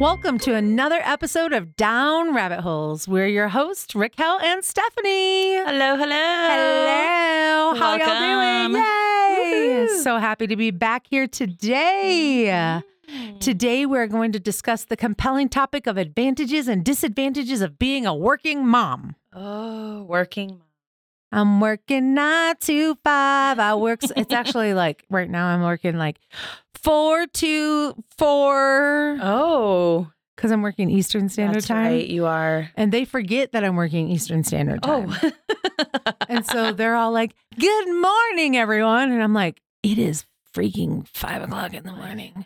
Welcome to another episode of Down Rabbit Holes. We're your hosts, Raquel and Stephanie. Hello, hello. Hello. How are y'all doing? Yay. Woohoo. So happy to be back here today. Mm-hmm. Today, we're going to discuss the compelling topic of advantages and disadvantages of being a working mom. Oh, working mom. I'm working nine to five. I work, it's actually like right now, I'm working like four to four Oh, because I'm working Eastern Standard that's Time. right. You are. And they forget that I'm working Eastern Standard oh. Time. Oh. And so they're all like, Good morning, everyone. And I'm like, It is freaking five o'clock in the morning.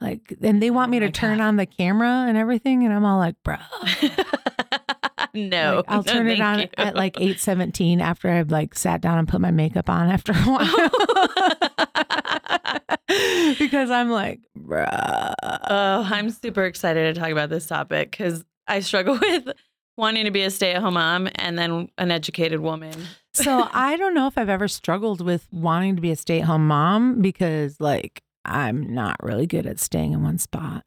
Like, and they want oh me Oh to turn on the camera and everything. And I'm all like, Bro. no, Like, I'll no, turn it on you. at like 8:17 after I've like sat down and put my makeup on after a while. because I'm like, bruh. Oh, I'm super excited to talk about this topic because I struggle with wanting to be a stay-at-home mom and then an educated woman. So I don't know if I've ever struggled with wanting to be a stay-at-home mom because like I'm not really good at staying in one spot.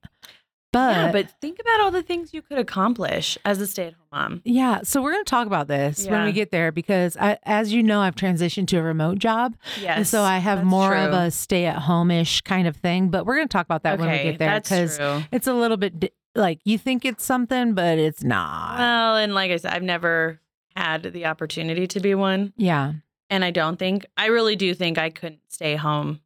But yeah, but think about all the things you could accomplish as a stay-at-home mom. yeah, so we're going to talk about this when we get there because I, as you know, I've transitioned to a remote job. Yes, and so I have more of a stay at home ish kind of thing. But we're going to talk about that when we get there because it's a little bit di- like you think it's something, but it's not. Well, and like I said, I've never had the opportunity to be one. yeah. And I don't think, I really do think I couldn't stay home.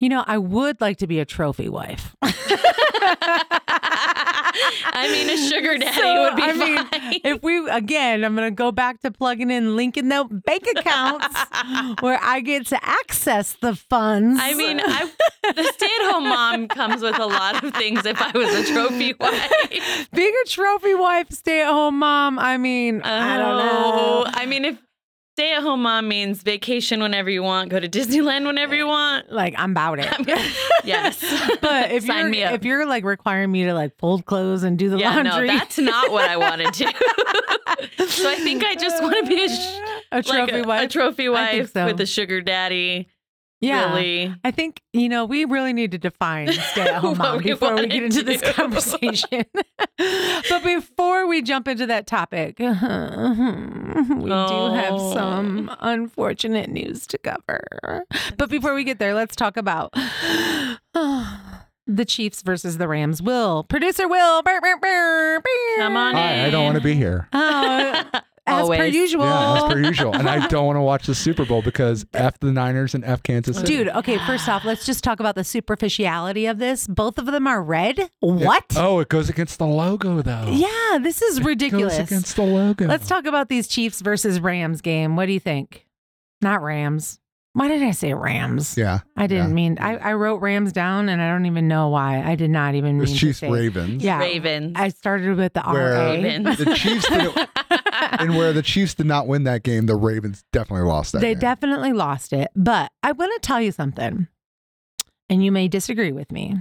You know, I would like to be a trophy wife. I mean, a sugar daddy So, would be I mean, fine. if we again, I'm gonna go back to plugging in linking the bank accounts where I get to access the funds. I mean, I, the stay-at-home mom comes with a lot of things. If I was a trophy wife, being a trophy wife, stay at home mom. I mean, I don't oh, know. Oh, I mean, if stay-at-home mom means vacation whenever you want, go to Disneyland whenever you want. Like I'm about it. Yes, But if Sign you're me up. if you're like requiring me to like fold clothes and do the yeah, laundry, no, that's not what I want to do. so I think I just want to be a, sh- a like trophy a, wife. a trophy wife so. with a sugar daddy. Yeah. Really. I think, you know, we really need to define stay at home mom we before we get into this conversation. but before we jump into that topic, we do have Oh. some unfortunate news to cover. But before we get there, let's talk about the Chiefs versus the Rams. Will, producer Will, burr, burr, burr, burr. Come on Hi, I don't want to be here. Oh, as per usual. Yeah, as per usual. And I don't want to watch the Super Bowl because F the Niners and F Kansas City. Dude, okay, first off, let's just talk about the superficiality of this. Both of them are red. What? Oh, it goes against the logo, though. Yeah, this is It ridiculous. goes against the logo. Let's talk about these Chiefs versus Rams game. What do you think? Not Rams. Why did I say Rams? Yeah. I didn't yeah. mean I, I wrote Rams down and I don't even know why. I did not even It mean was to Chiefs say- Ravens. Yeah. Ravens. I started with the Where RA. Ravens. the Chiefs didn't, and where the Chiefs did not win that game, the Ravens definitely lost that They game. definitely lost it. But I want to tell you something, and you may disagree with me.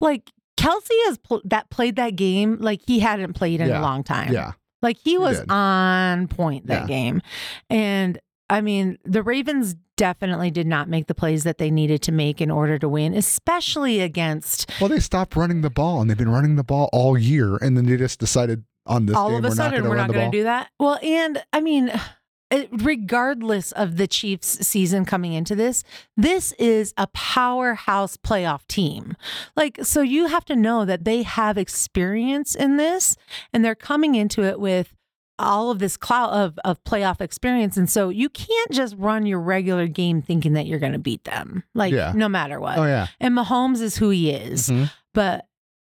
Like Kelce has pl- that played that game like he hadn't played in Yeah. a long time. yeah. Like he was did. on point that Yeah. game. And I mean, the Ravens definitely did not make the plays that they needed to make in order to win, especially against Well, they stopped running the ball, and they've been running the ball all year, and then they just decided on this all game of a we're sudden we're not going to do that. Well, and I mean, regardless of the Chiefs season coming into this, this is a powerhouse playoff team. Like, so you have to know that they have experience in this and they're coming into it with all of this cloud of, of playoff experience. And so you can't just run your regular game thinking that you're going to beat them, like, Yeah. no matter what. Oh yeah. And Mahomes is who he is Mhm. but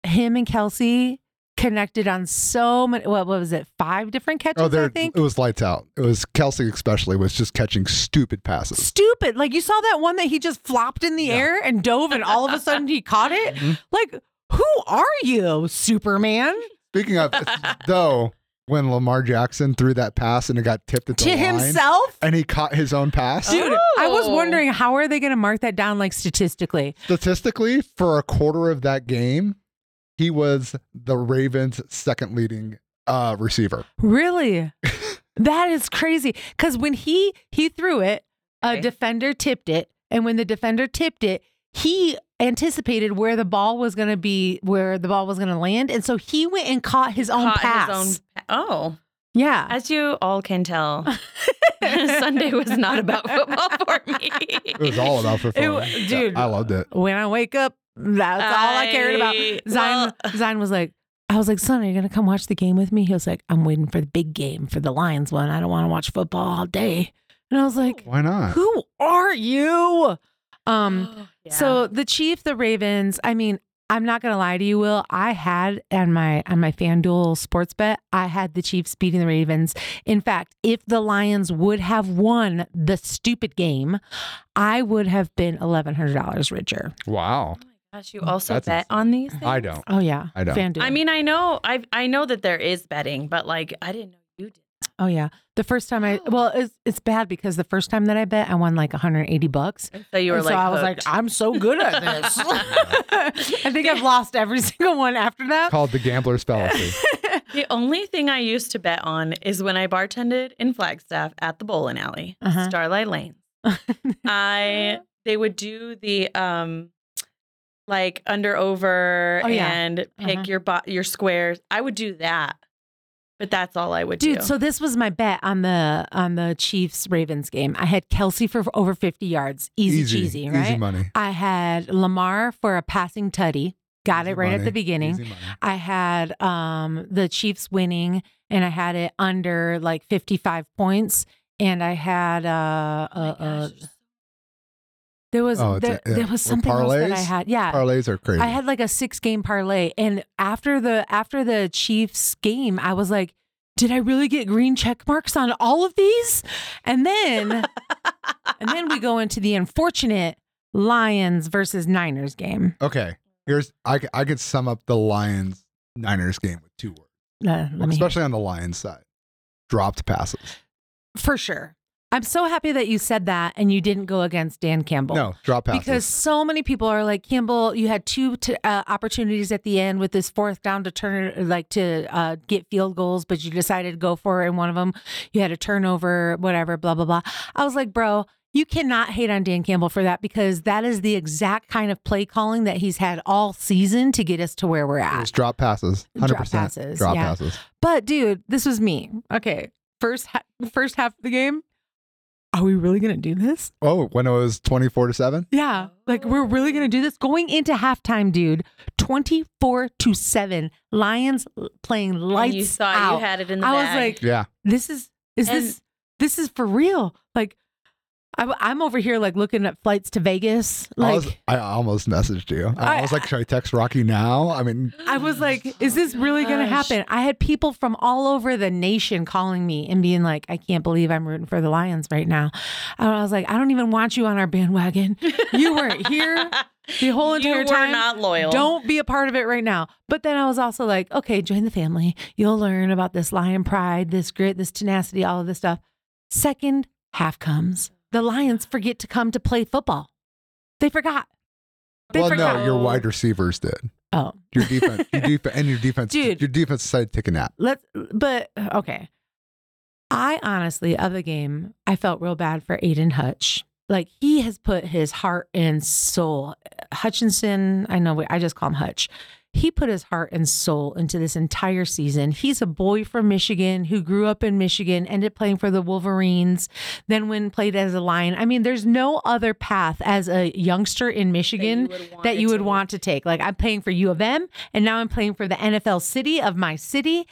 him and Kelce connected on so many. What, what was it? Five different catches, Oh, I there. think. It was lights out. It was Kelce, especially, was just catching stupid passes. Stupid. Like you saw that one that he just flopped in the Yeah. air and dove, and all of a sudden he caught it. Mhm. Like, who are you, Superman? Speaking of, though, when Lamar Jackson threw that pass and it got tipped at the to line, himself? and he caught his own pass. Dude, I was Oh. wondering how are they going to mark that down like statistically? Statistically, for a quarter of that game, he was the Ravens' second leading uh, receiver. Really? that is crazy. Because when he he threw it, a Okay. defender tipped it, and when the defender tipped it, he anticipated where the ball was going to be, where the ball was going to land, and so he went and caught his own Caught pass. His own, oh, yeah, as you all can tell, Sunday was not about football for me. It was all about football. wa- dude. I loved it. when I wake up, that's all I cared about. I- Zion, well- Zion was like, I was like, son, are you gonna come watch the game with me? He was like, I'm waiting for the big game for the Lions one. I don't want to watch football all day. And I was like, Why not? who are you? Um, Yeah. so the Chief, the Ravens, I mean, I'm not gonna lie to you, Will. I had on my on my FanDuel sports bet, I had the Chiefs beating the Ravens. In fact, if the Lions would have won the stupid game, I would have been eleven hundred dollars richer. Wow. Gosh, you also That's bet ins- on these things? I don't. Oh yeah, I don't. FanDuel. I mean, I know, I I know that there is betting, but like, I didn't know you did. oh yeah. The first time I well, it's it's bad because the first time that I bet, I won like 180 bucks. And so you were And like, so I was like. I'm so good at this. I think I've lost every single one after that. Called the gambler's fallacy. the only thing I used to bet on is when I bartended in Flagstaff at the bowling alley, Uh-huh. Starlight Lane. I they would do the um like under over Oh, yeah. and pick Uh-huh. your bo- your squares. I would do that. But that's all I would Dude, do. so this was my bet on the on the Chiefs Ravens game. I had Kelce for over 50 yards. Easy, cheesy, right? Easy money. I had Lamar for a passing tutty. Got Easy it right at the beginning. Easy money. I had um the Chiefs winning and I had it under like 55 points and I had uh, Oh my uh, uh gosh. There was Oh, there, a- yeah. there was something else that I had. Yeah. Parlays are crazy. I had like a six game parlay, and after the after the Chiefs game, I was like, "Did I really get green check marks on all of these?" And then and then we go into the unfortunate Lions versus Niners game. okay. Here's I I could sum up the Lions Niners game with two words, Uh, especially on the Lions side. Dropped passes. for sure. I'm so happy that you said that and you didn't go against Dan Campbell. No, drop passes. Because so many people are like Campbell. You had two t- uh, opportunities at the end with this fourth down to turn, like to uh, get field goals, but you decided to go for it. And one of them, you had a turnover, whatever, blah blah blah. I was like, bro, you cannot hate on Dan Campbell for that because that is the exact kind of play calling that he's had all season to get us to where we're at. drop passes. Drop 100% Drop passes, Drop yeah. passes. But dude, this was me. Okay, first ha- first half of the game. Are we really gonna do this? Oh, when it was 24 to 7? Yeah. Like we're really going to do this going into halftime, dude. 24 to 7. Lions playing lights and you thought out. you had it in the I was like, Yeah. this is is And- this this is for real. Like I'm, I'm over here like looking at flights to Vegas. I, Like was, I almost messaged you. I, I- was like, should I text Rocky now? I mean, I was like, is this really going to happen? I had people from all over the nation calling me and being like, I can't believe I'm rooting for the Lions right now. And I was like, I don't even want you on our bandwagon. You weren't here the whole entire you were time. not loyal. Don't be a part of it right now. But then I was also like, okay, join the family. You'll learn about this lion pride, this grit, this tenacity, all of this stuff. Second half comes. The Lions forget to come to play football. They forgot. They well, forgot. no, your wide receivers did. Oh, Your defense, your defense, and your defense, Dude. your defense decided to take a nap. let's, but okay. I honestly, of the game, I felt real bad for Aidan Hutch. Like he has put his heart and soul. Hutchinson, I know, I just call him Hutch. He put his heart and soul into this entire season. He's a boy from Michigan who grew up in Michigan, ended playing for the Wolverines, then when played as a Lion. I mean, there's no other path as a youngster in Michigan that you would want to take. Like I'm playing for U of M, and now I'm playing for the NFL city of my city,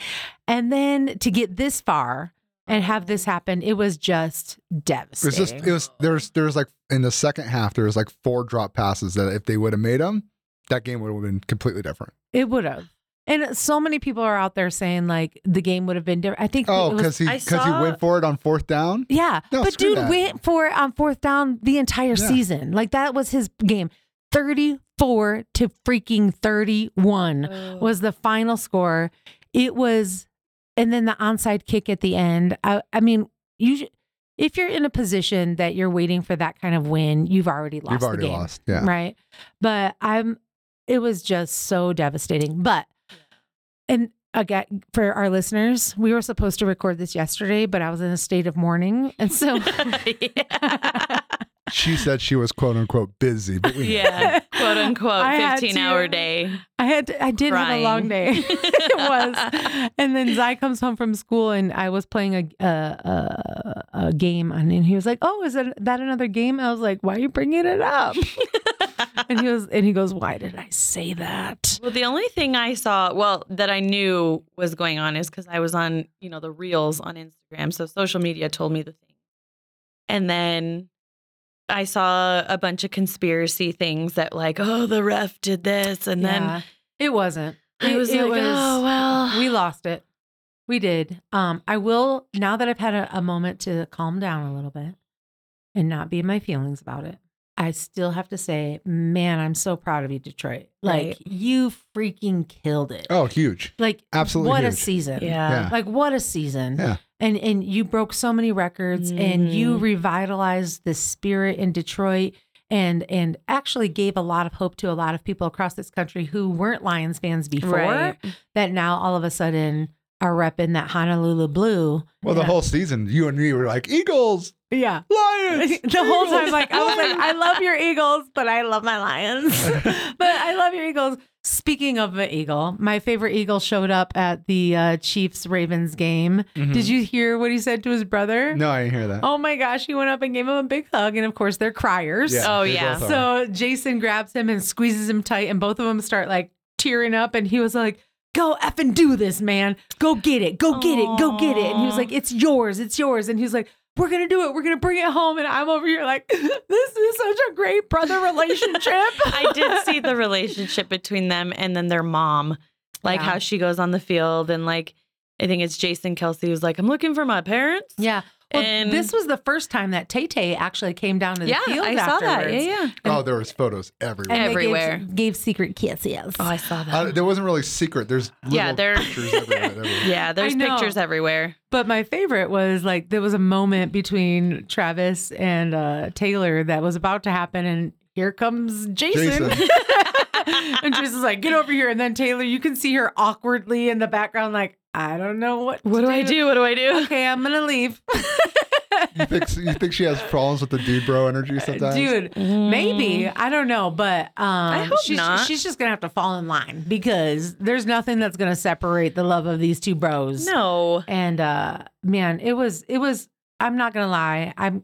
and then to get this far and have this happen, it was just It was devastating. just, it was, there's, there's like, in the second half, there was like four drop passes that if they would have made them, that game would have been completely different. it would have. And so many people are out there saying like the game would have been different. I think Oh, because he, I because he went for it on fourth down. Yeah. No, but dude that. went for it on fourth down the entire Yeah. season. Like that was his game. 34 to freaking 31 Oh. was the final score. It was and then the onside kick at the end. I I mean, you sh- if you're in a position that you're waiting for that kind of win, you've already lost You've already the game. lost. Yeah. Right. But I'm it was just so devastating. But and again for our listeners, we were supposed to record this yesterday, but I was in a state of mourning. And so Yeah. she said she was quote unquote busy, but we Yeah, quote unquote, I 15 to- hour day. I had to, I did have a long day. it was. And then Zai comes home from school and I was playing a a, a, a game and he was like, "Oh, is that that another game?" I was like, "Why are you bringing it up?" and he was and he goes, "Why did I say that?" Well, the only thing I saw, well, that I knew was going on is because I was on, you know, the reels on Instagram. So social media told me the thing. And then I saw a bunch of conspiracy things that, like, oh, the ref did this. And then it wasn't. I It- was it like, oh, well. we lost it. We did. Um, I will now that I've had a, a moment to calm down a little bit and not be in my feelings about it. I still have to say, man, I'm so proud of you, Detroit. Like Right. you freaking killed it. Oh, huge. Like Absolutely what a season. yeah. Yeah. Like what a season. Yeah. And and you broke so many records and you Mm. revitalized the spirit in Detroit and and actually gave a lot of hope to a lot of people across this country who weren't Lions fans before Right. that now all of a sudden are repping that Honolulu blue. Well, the whole season, you and me were like Eagles, Yeah. Lions. the whole time, Eagles, like I was like, I love your Eagles, but I love my Lions. but I love your Eagles. Speaking of the Eagle, my favorite Eagle showed up at the uh, Chiefs Ravens game. Mhm. Did you hear what he said to his brother? No, I didn't hear that. Oh my gosh, he went up and gave him a big hug, and of course they're criers. Oh, yeah. So Jason grabs him and squeezes him tight, and both of them start like tearing up. And he was like, Go F and do this, man. Go get it. Go get it. Go get it. And he was like, It's yours. It's yours. And he was like, We're to do it. We're to bring it home. And I'm over here like, This is such a great brother relationship. I did see the relationship between them and then their mom, like Yeah. how she goes on the field and like I think it's Jason Kelce who's like, I'm looking for my parents. Yeah. Well, And- this was the first time that Tay Tay actually came down to the yeah, field I saw that. Yeah, yeah. oh, there was photos everywhere. And they gave- Everywhere. Gave, secret kisses. Oh, I saw that. Uh, there wasn't really secret. There's Yeah, little there- pictures everywhere. everywhere. yeah, there's pictures everywhere. But my favorite was like there was a moment between Travis and uh, Taylor that was about to happen, and here comes Jason. Jason. and Jason's like, "Get over here!" And then Taylor, you can see her awkwardly in the background, like, "I don't know what. What to do I do? What do I do? Okay, I'm gonna leave, You think you think she has problems with the dude bro energy sometimes? dude." Maybe I don't know, but um, hope she's, not. she's just gonna have to fall in line because there's nothing that's gonna separate the love of these two bros. No. And uh man, it was it was I'm not gonna lie. I'm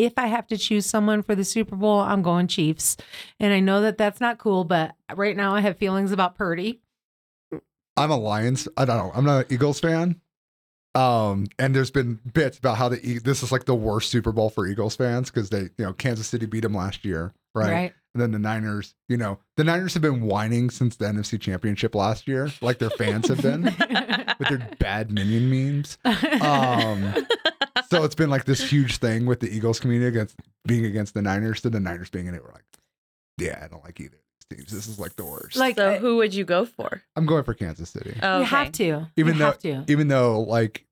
if I have to choose someone for the Super Bowl, I'm going Chiefs. And I know that that's not cool, but right now I have feelings about Purdy. I'm a Lions. I don't know. I'm not an Eagles fan. Um, and there's been bits about how the E- this is like the worst Super Bowl for Eagles fans because they, you know, Kansas City beat them last year, right? And then the Niners, you know, the Niners have been whining since the NFC Championship last year, like their fans have been with their bad minion memes. Um, so it's been like this huge thing with the Eagles community against being against the Niners. to the Niners being in it, we're like, yeah, I don't like either of these teams. This is like the worst. Like, so uh, who would you go for? I'm going for Kansas City. Oh, You have to. Even you though- have to. even though like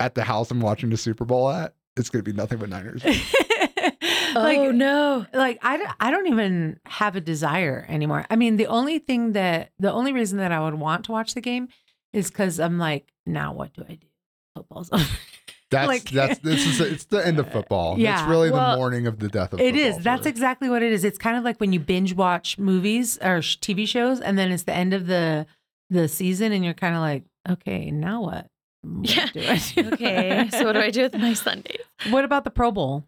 at the house I'm watching the Super Bowl at, it's gonna be nothing but Niners. like oh no. like I, don't- I don't even have a desire anymore. I mean, the only thing that the only reason that I would want to watch the game is because I'm like, now what do I do? Football's over. That's Like- that's this is it's the end of football. Yeah. It's really Well, the morning of the death of It football is. That's for- exactly what it is. It's kind of like when you binge watch movies or sh- TV shows, and then it's the end of the the season, and you're kind of like, okay, now what? Mm, what Yeah. do I do? Okay. So what do I do with my Sundays? what about the Pro Bowl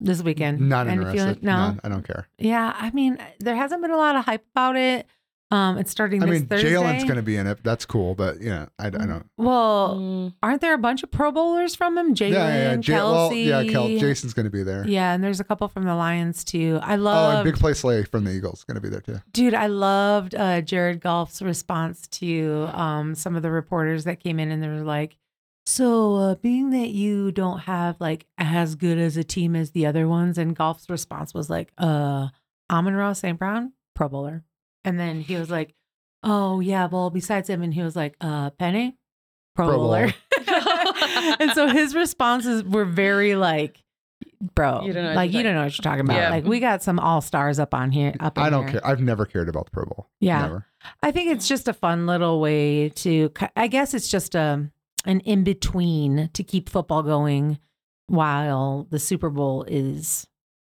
this weekend? not Any interested. feeling- no. None. I don't care. Yeah, I mean, there hasn't been a lot of hype about it. Um, it's starting I mean, Thursday. Jalen's gonna be in it. That's cool, but yeah, I, I don't. Well, Mm, aren't there a bunch of Pro Bowlers from him? Jalen, yeah, yeah, yeah. Ja- well, Kelce. yeah, Kel- Jason's gonna be there. Yeah, and there's a couple from the Lions too. I love. Oh, and Big Play Slay from the Eagles gonna be there too. Dude, I loved uh, Jared Goff's response to um, some of the reporters that came in and they were like, So, uh, being that you don't have like as good as a team as the other ones, and Goff's response was like, uh, Amon-Ra St. Brown, Pro Bowler. And then he was like, Oh, yeah, well, besides him, and he was like, uh, Penei, Pro, Pro Bowler. Bowler. and so his responses were very like, Bro, You don't know like you're don't know what you're talking about. Yeah. Like we got some all stars up on here. Up I don't here. care. I've never cared about the Pro Bowl. Yeah. Never. I think it's just a fun little way to. I guess it's just a an in between to keep football going while the Super Bowl is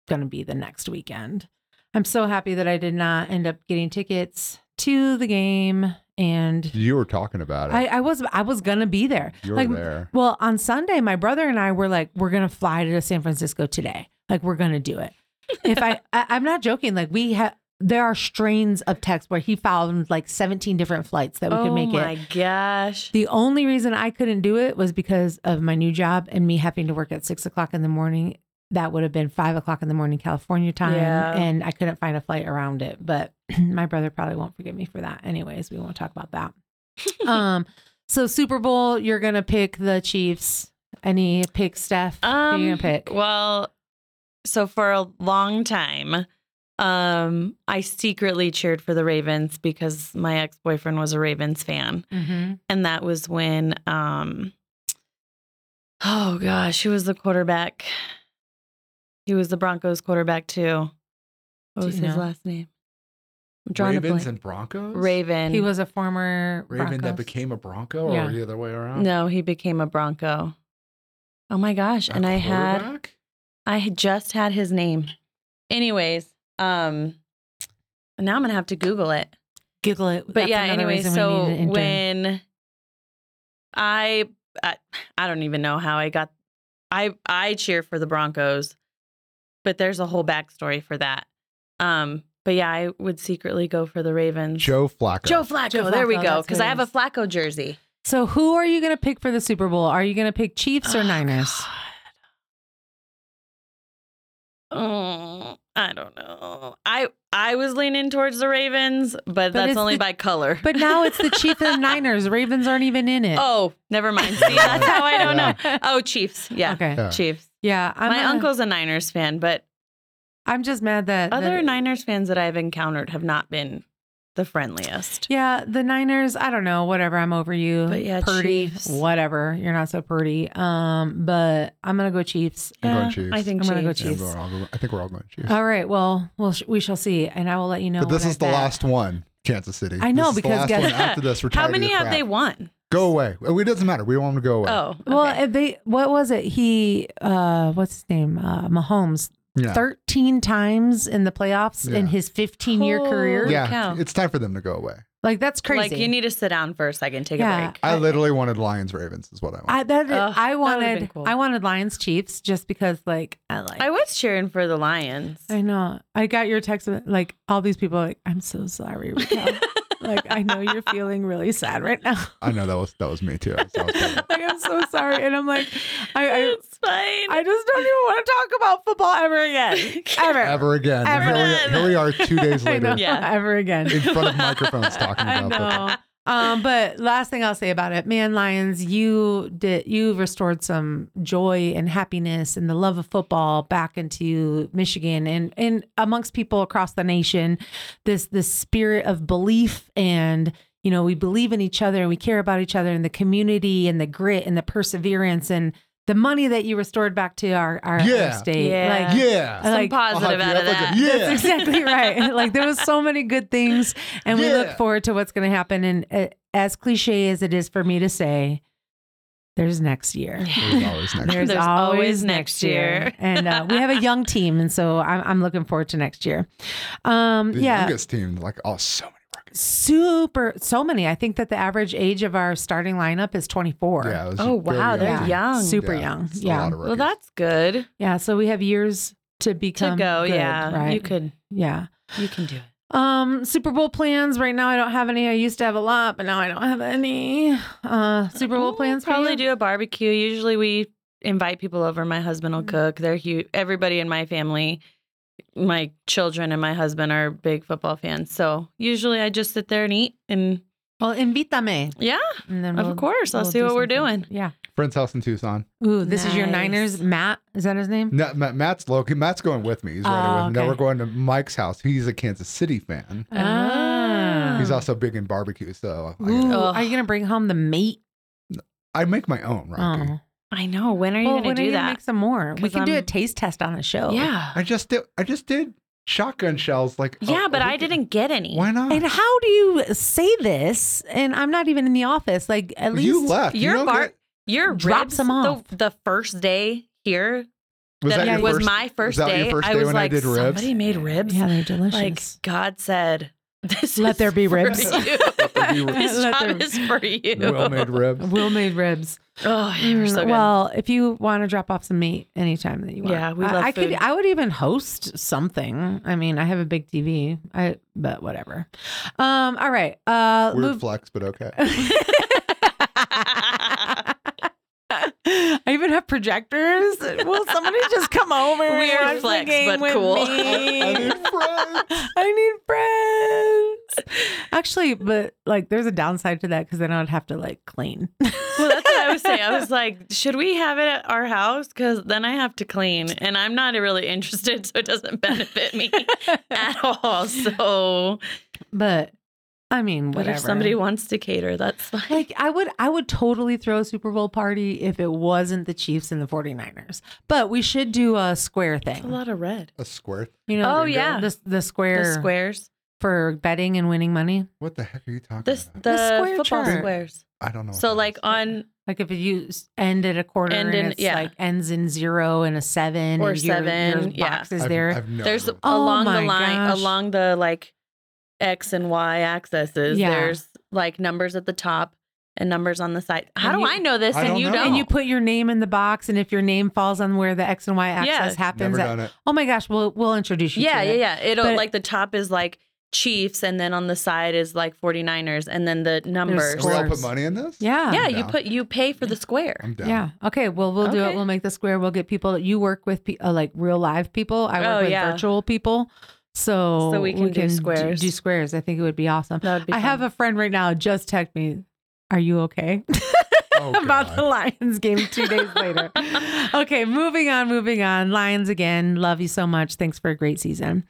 going to be the next weekend. I'm so happy that I did not end up getting tickets to the game and You were talking about it. I, I was I was gonna be there. you were like, there. Well, on Sunday, my brother and I were like, we're gonna fly to San Francisco today. Like, we're gonna do it. If I, I I'm not joking. Like, we have there are strains of text where he found like 17 different flights that we oh could make oh it. Oh my gosh. The only reason I couldn't do it was because of my new job and me having to work at six o'clock in the morning. That would have been five o'clock in the morning California time, Yeah. and I couldn't find a flight around it. But my brother probably won't forgive me for that. Anyways, we won't talk about that. um, so Super Bowl, you're gonna pick the Chiefs. Any pick, Steph? Um, you gonna pick? Well, so for a long time, um, I secretly cheered for the Ravens because my ex boyfriend was a Ravens fan, Mm-hmm. and that was when, um, oh gosh, who was the quarterback? He was the Broncos quarterback too. What was his know? last name? I'm drawing a Ravens blank. and Broncos. Raven. He was a former Raven that became a Bronco, Yeah. or the other way around. no, he became a Bronco. Oh my gosh! A and I had quarterback? I had just had his name. Anyways, um now I'm gonna have to Google it. Google it. But That's yeah, another anyway, reason we so need an intern. when I, I I don't even know how I got I I cheer for the Broncos, but there's a whole backstory for that. Um, but yeah, I would secretly go for the Ravens. Joe Flacco. Joe Flacco. Joe there we go. Because I have a. Flacco jersey. So who are you gonna pick for the Super Bowl? Are you gonna pick Chiefs or Oh, Niners? God. Oh, I don't know. I I was leaning towards the Ravens, but, that's only the- by color. But now it's the Chiefs and Niners. Ravens aren't even in it. oh, never mind. See, that's how I don't Yeah. know. Oh, Chiefs. Yeah, Okay. Yeah. Chiefs. Yeah. I'm My gonna- uncle's a Niners fan, but I'm just mad that other that- Niners fans that I've encountered have not been the friendliest. Yeah, the Niners, I don't know, whatever. I'm over you. But yeah, Purdy, Chiefs. whatever. You're not so pretty. Um, but I'm gonna go Chiefs. I'm going Chiefs. I think I'm gonna go Chiefs. Yeah, I'm going- I'll go- I think we're all going Chiefs. All right. Well, we'll sh- we shall see, and I will let you know. but this when I is the bet. last one, Kansas City. I know, This is the because last guess- one. after this, we're How many have crap. they won? Go away. It doesn't matter. We want them to go away. Oh, Well, okay. if they what was it? He uh, what's his name? Uh, Mahomes. yeah. 13 times in the playoffs in his 15 year career. Yeah, cow. it's time for them to go away. Like that's crazy. Like you need to sit down for a second, take Yeah. a break. I I- literally wanted Lions Ravens is what I want. I that Ugh, I wanted cool. I wanted Lions Chiefs just because like I like I was cheering for the Lions. I know. I got your text like all these people like I'm so sorry Raquel. like I know you're feeling really sad right now. I know that was that was me too. So I was thinking, like I'm so sorry and I'm like I I, it's fine. I just don't even want to talk about football ever again. Ever. ever again. Ever. Here, we, here we are two days later know. Yeah. Ever again. in front of microphones talking I about football. Um, but last thing I'll say about it, man, Lions, you did you restored some joy and happiness and the love of football back into Michigan and and amongst people across the nation. This this spirit of belief and you know we believe in each other and we care about each other and the community and the grit and the perseverance and the money that you restored back to our our, our Yeah. state. Yeah. Like, Yeah. Some like- positive I'll out of you up like that. a- yeah. that's exactly right. Like there was so many good things, and we look forward to what's going to happen. And uh, as cliche as it is for me to say, there's next year. There's always next. There's, There's always, always next next year, year. and uh, we have a young team, and so I'm, I'm looking forward to next year. Um, the yeah, youngest team, like oh, so many records. Super, so many. I think that the average age of our starting lineup is 24. Yeah. Oh, very wow, they're young. young. super young. Yeah, Well, that's good yeah. So we have years to become to become go. good, yeah, right? you could. yeah. You can do it. Um, Super Bowl plans right now. I don't have any. I used to have a lot, but now I don't have any. Uh, Super Bowl We'll plans. for Probably do a barbecue. Usually we invite people over. My husband will Mm. cook. They're huge. Everybody in my family, my children and my husband are big football fans. So usually I just sit there and eat. And Well, invítame. yeah, And then Of we'll- course. I'll we'll see do what we're something. doing. Yeah. friend's house in Tucson. Ooh, this is your Niners. Nice. Matt, is that his name? No, Ma- Matt's local. Matt's going with me. He's right Oh, with me. Now we're going to Mike's house. He's a Kansas City fan. Ah. He's also big in barbecue. So Ooh, Ugh. are you gonna bring home the meat? I make my own, Rocky. Oh. I know. When are you Well, going to do that? make some more? We 'Cause can do a I'm- taste test on a show. Yeah. I just did. I just did shotgun shells. Like Yeah, a but I week- didn't get any. Why not? And how do you say this? And I'm not even in the office. Like at least you left. Your don't bar- get- Your Drop ribs some off. The, the first day here Was that, that your was first- my first that day. your first I was when I like, did ribs? somebody made ribs. Yeah, they're delicious. Like. God said, this Let is there be for ribs. you. there be ribs. this job there- is for you. Well made ribs. Will made ribs. Oh, they were so Mm, good. Well, if you want to drop off some meat anytime that you want, Yeah, we I, love I could. food. I would even host something. I mean, I have a big TV. I but whatever. Um. All right. Uh. Weird move- flex, but okay. I even have projectors. Will somebody just come over? and Weird watch the flex, game but with cool. me? I need friends. I need friends. Actually, but like, there's a downside to that because then I would have to like clean. well, that's what I was saying. I was like, should we have it at our house? Because then I have to clean, and I'm not really interested, so it doesn't benefit me at all. So, but I mean, but whatever. if somebody wants to cater, that's fine. like I would I would totally throw a Super Bowl party if it wasn't the Chiefs and the 49ers. But we should do a square It's a lot of red. A square. You know, Oh, the- yeah. the, the square The squares. for betting and winning money. What the heck are you talking This about? the, The square football chart. squares. I don't know. So like on Like if you s- end at a quarter End and in- it's yeah. like ends in zero and a seven Or and seven, your yeah. box is I've- there. I've no there's clue. Oh along the line gosh. along the like X and Y axes. Yeah. There's like numbers at the top and numbers on the side. How And do you- I know this I and don't you know. don't? and you put your name in the box, and if your name falls on where the X and Y axis Yeah. happens, Never at- done it. oh my gosh, we'll we'll introduce you. yeah, to yeah, it. yeah. It'll But- like the top is like Chiefs and then on the side is like 49ers and then the numbers. Can we all put money in this? yeah, Yeah, I'm you down. put you pay for the square. I'm down. Yeah. Okay. Well, we'll do it. We'll make the square. We'll get people. that You work with pe- uh, like real live people. I work Oh, with yeah. virtual people. So So we can do squares. Do, squares. I think it would be awesome. That would be I have a friend right now just text me. Are you okay? Oh, About the Lions game two days later. okay, moving on, moving on. Lions again. Love you so much. Thanks for a great season.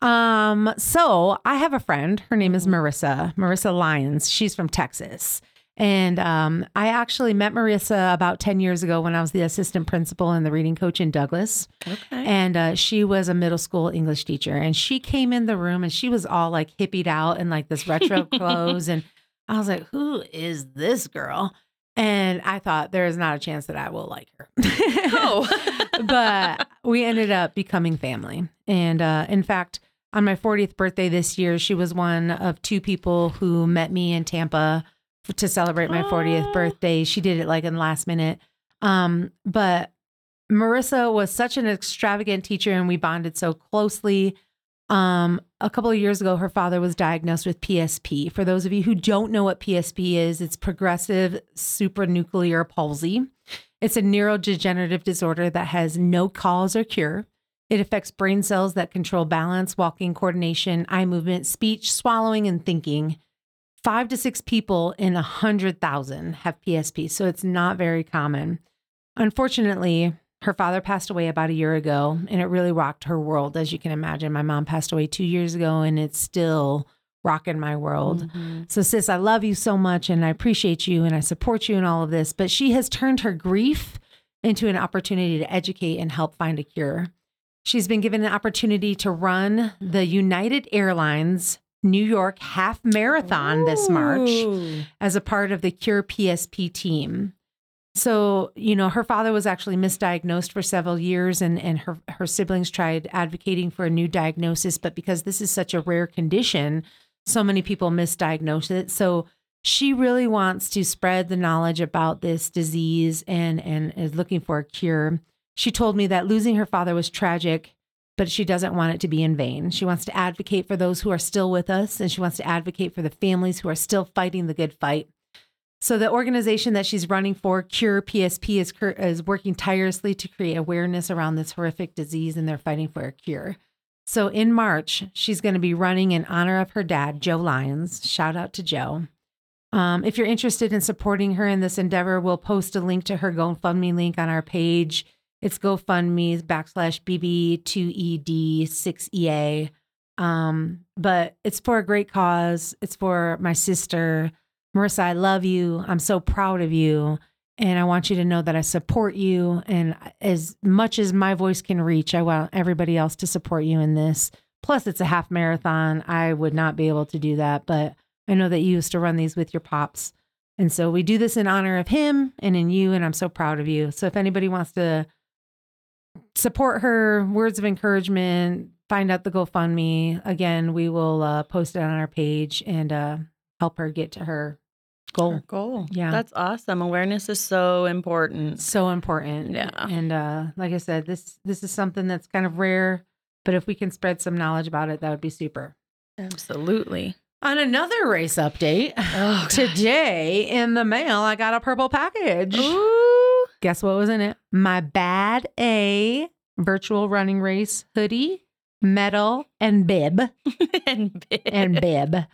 Um, so I have a friend. Her name is Marissa. Marissa Lyons. She's from Texas. And um, I actually met Marissa about 10 years ago when I was the assistant principal and the reading coach in Douglas. okay. And uh, she was a middle school English teacher. And she came in the room and she was all like hippied out in like this retro clothes. And I was like, who is this girl? And I thought there is not a chance that I will like her. Oh. but we ended up becoming family. And uh, in fact, on my 40th birthday this year, she was one of two people who met me in Tampa to celebrate my 40th birthday. She did it like in the last minute. Um, but Marissa was such an extravagant teacher and we bonded so closely. Um, a couple of years ago, her father was diagnosed with PSP. For those of you who don't know what PSP is, it's progressive supranuclear palsy. It's a neurodegenerative disorder that has no cause or cure. It affects brain cells that control balance, walking, coordination, eye movement, speech, swallowing, and thinking. Five to six people in a hundred thousand have PSP, so it's not very common. Unfortunately, her father passed away about a year ago, and it really rocked her world. As you can imagine, my mom passed away two years ago, and it's still rocking my world. Mhm. So, sis, I love you so much and I appreciate you and I support you in all of this. But she has turned her grief into an opportunity to educate and help find a cure. She's been given an opportunity to run the United Airlines New York half marathon this March as a part of the Cure PSP team. So, you know, her father was actually misdiagnosed for several years and, and her, her siblings tried advocating for a new diagnosis, but because this is such a rare condition, so many people misdiagnose it. So she really wants to spread the knowledge about this disease and and is looking for a cure. She told me that losing her father was tragic, but she doesn't want it to be in vain. She wants to advocate for those who are still with us and she wants to advocate for the families who are still fighting the good fight. So the organization that she's running for, Cure PSP, is is working tirelessly to create awareness around this horrific disease, and they're fighting for a cure. So in March, she's going to be running in honor of her dad, Joe Lyons. Shout out to Joe. Um, if you're interested in supporting her in this endeavor, we'll post a link to her GoFundMe link on our page. It's GoFundMe backslash BB2ED6EA. Um, but it's for a great cause. It's for my sister. Marissa, I love you. I'm so proud of you. And I want you to know that I support you. And as much as my voice can reach, I want everybody else to support you in this. Plus, it's a half marathon. I would not be able to do that, but I know that you used to run these with your pops. And so we do this in honor of him and in you. And I'm so proud of you. So if anybody wants to support her. Words of encouragement. Find out the GoFundMe. Again, we will uh, post it on our page and uh, help her get to her goal. Our goal. Yeah. That's awesome. Awareness is so important. So important. Yeah. And uh, like I said, this this is something that's kind of rare, but if we can spread some knowledge about it, that would be super. Absolutely. On another race update, Oh, today in the mail, I got a purple package. Ooh. Guess what was in it? My Bad A virtual running race hoodie, medal, and bib. and big. And bib.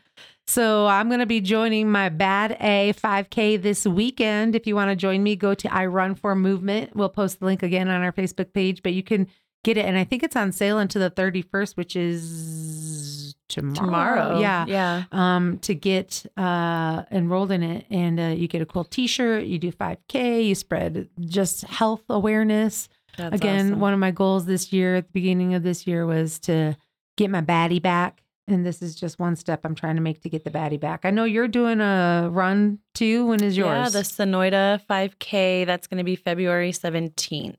So I'm going to be joining my Bad A 5K this weekend. If you want to join me, go to I Run for Movement. We'll post the link again on our Facebook page, but you can get it. And I think it's on sale until the 31st, which is tomorrow. tomorrow. Yeah. Yeah. Um, to get uh, enrolled in it. And uh, you get a cool t shirt, you do 5K, you spread just health awareness. That's Again, awesome. one of my goals this year at the beginning of this year was to get my baddie back. And this is just one step I'm trying to make to get the baddie back. I know you're doing a run too. When is yours? Yeah, the Sonoita 5K. That's going to be February 17th.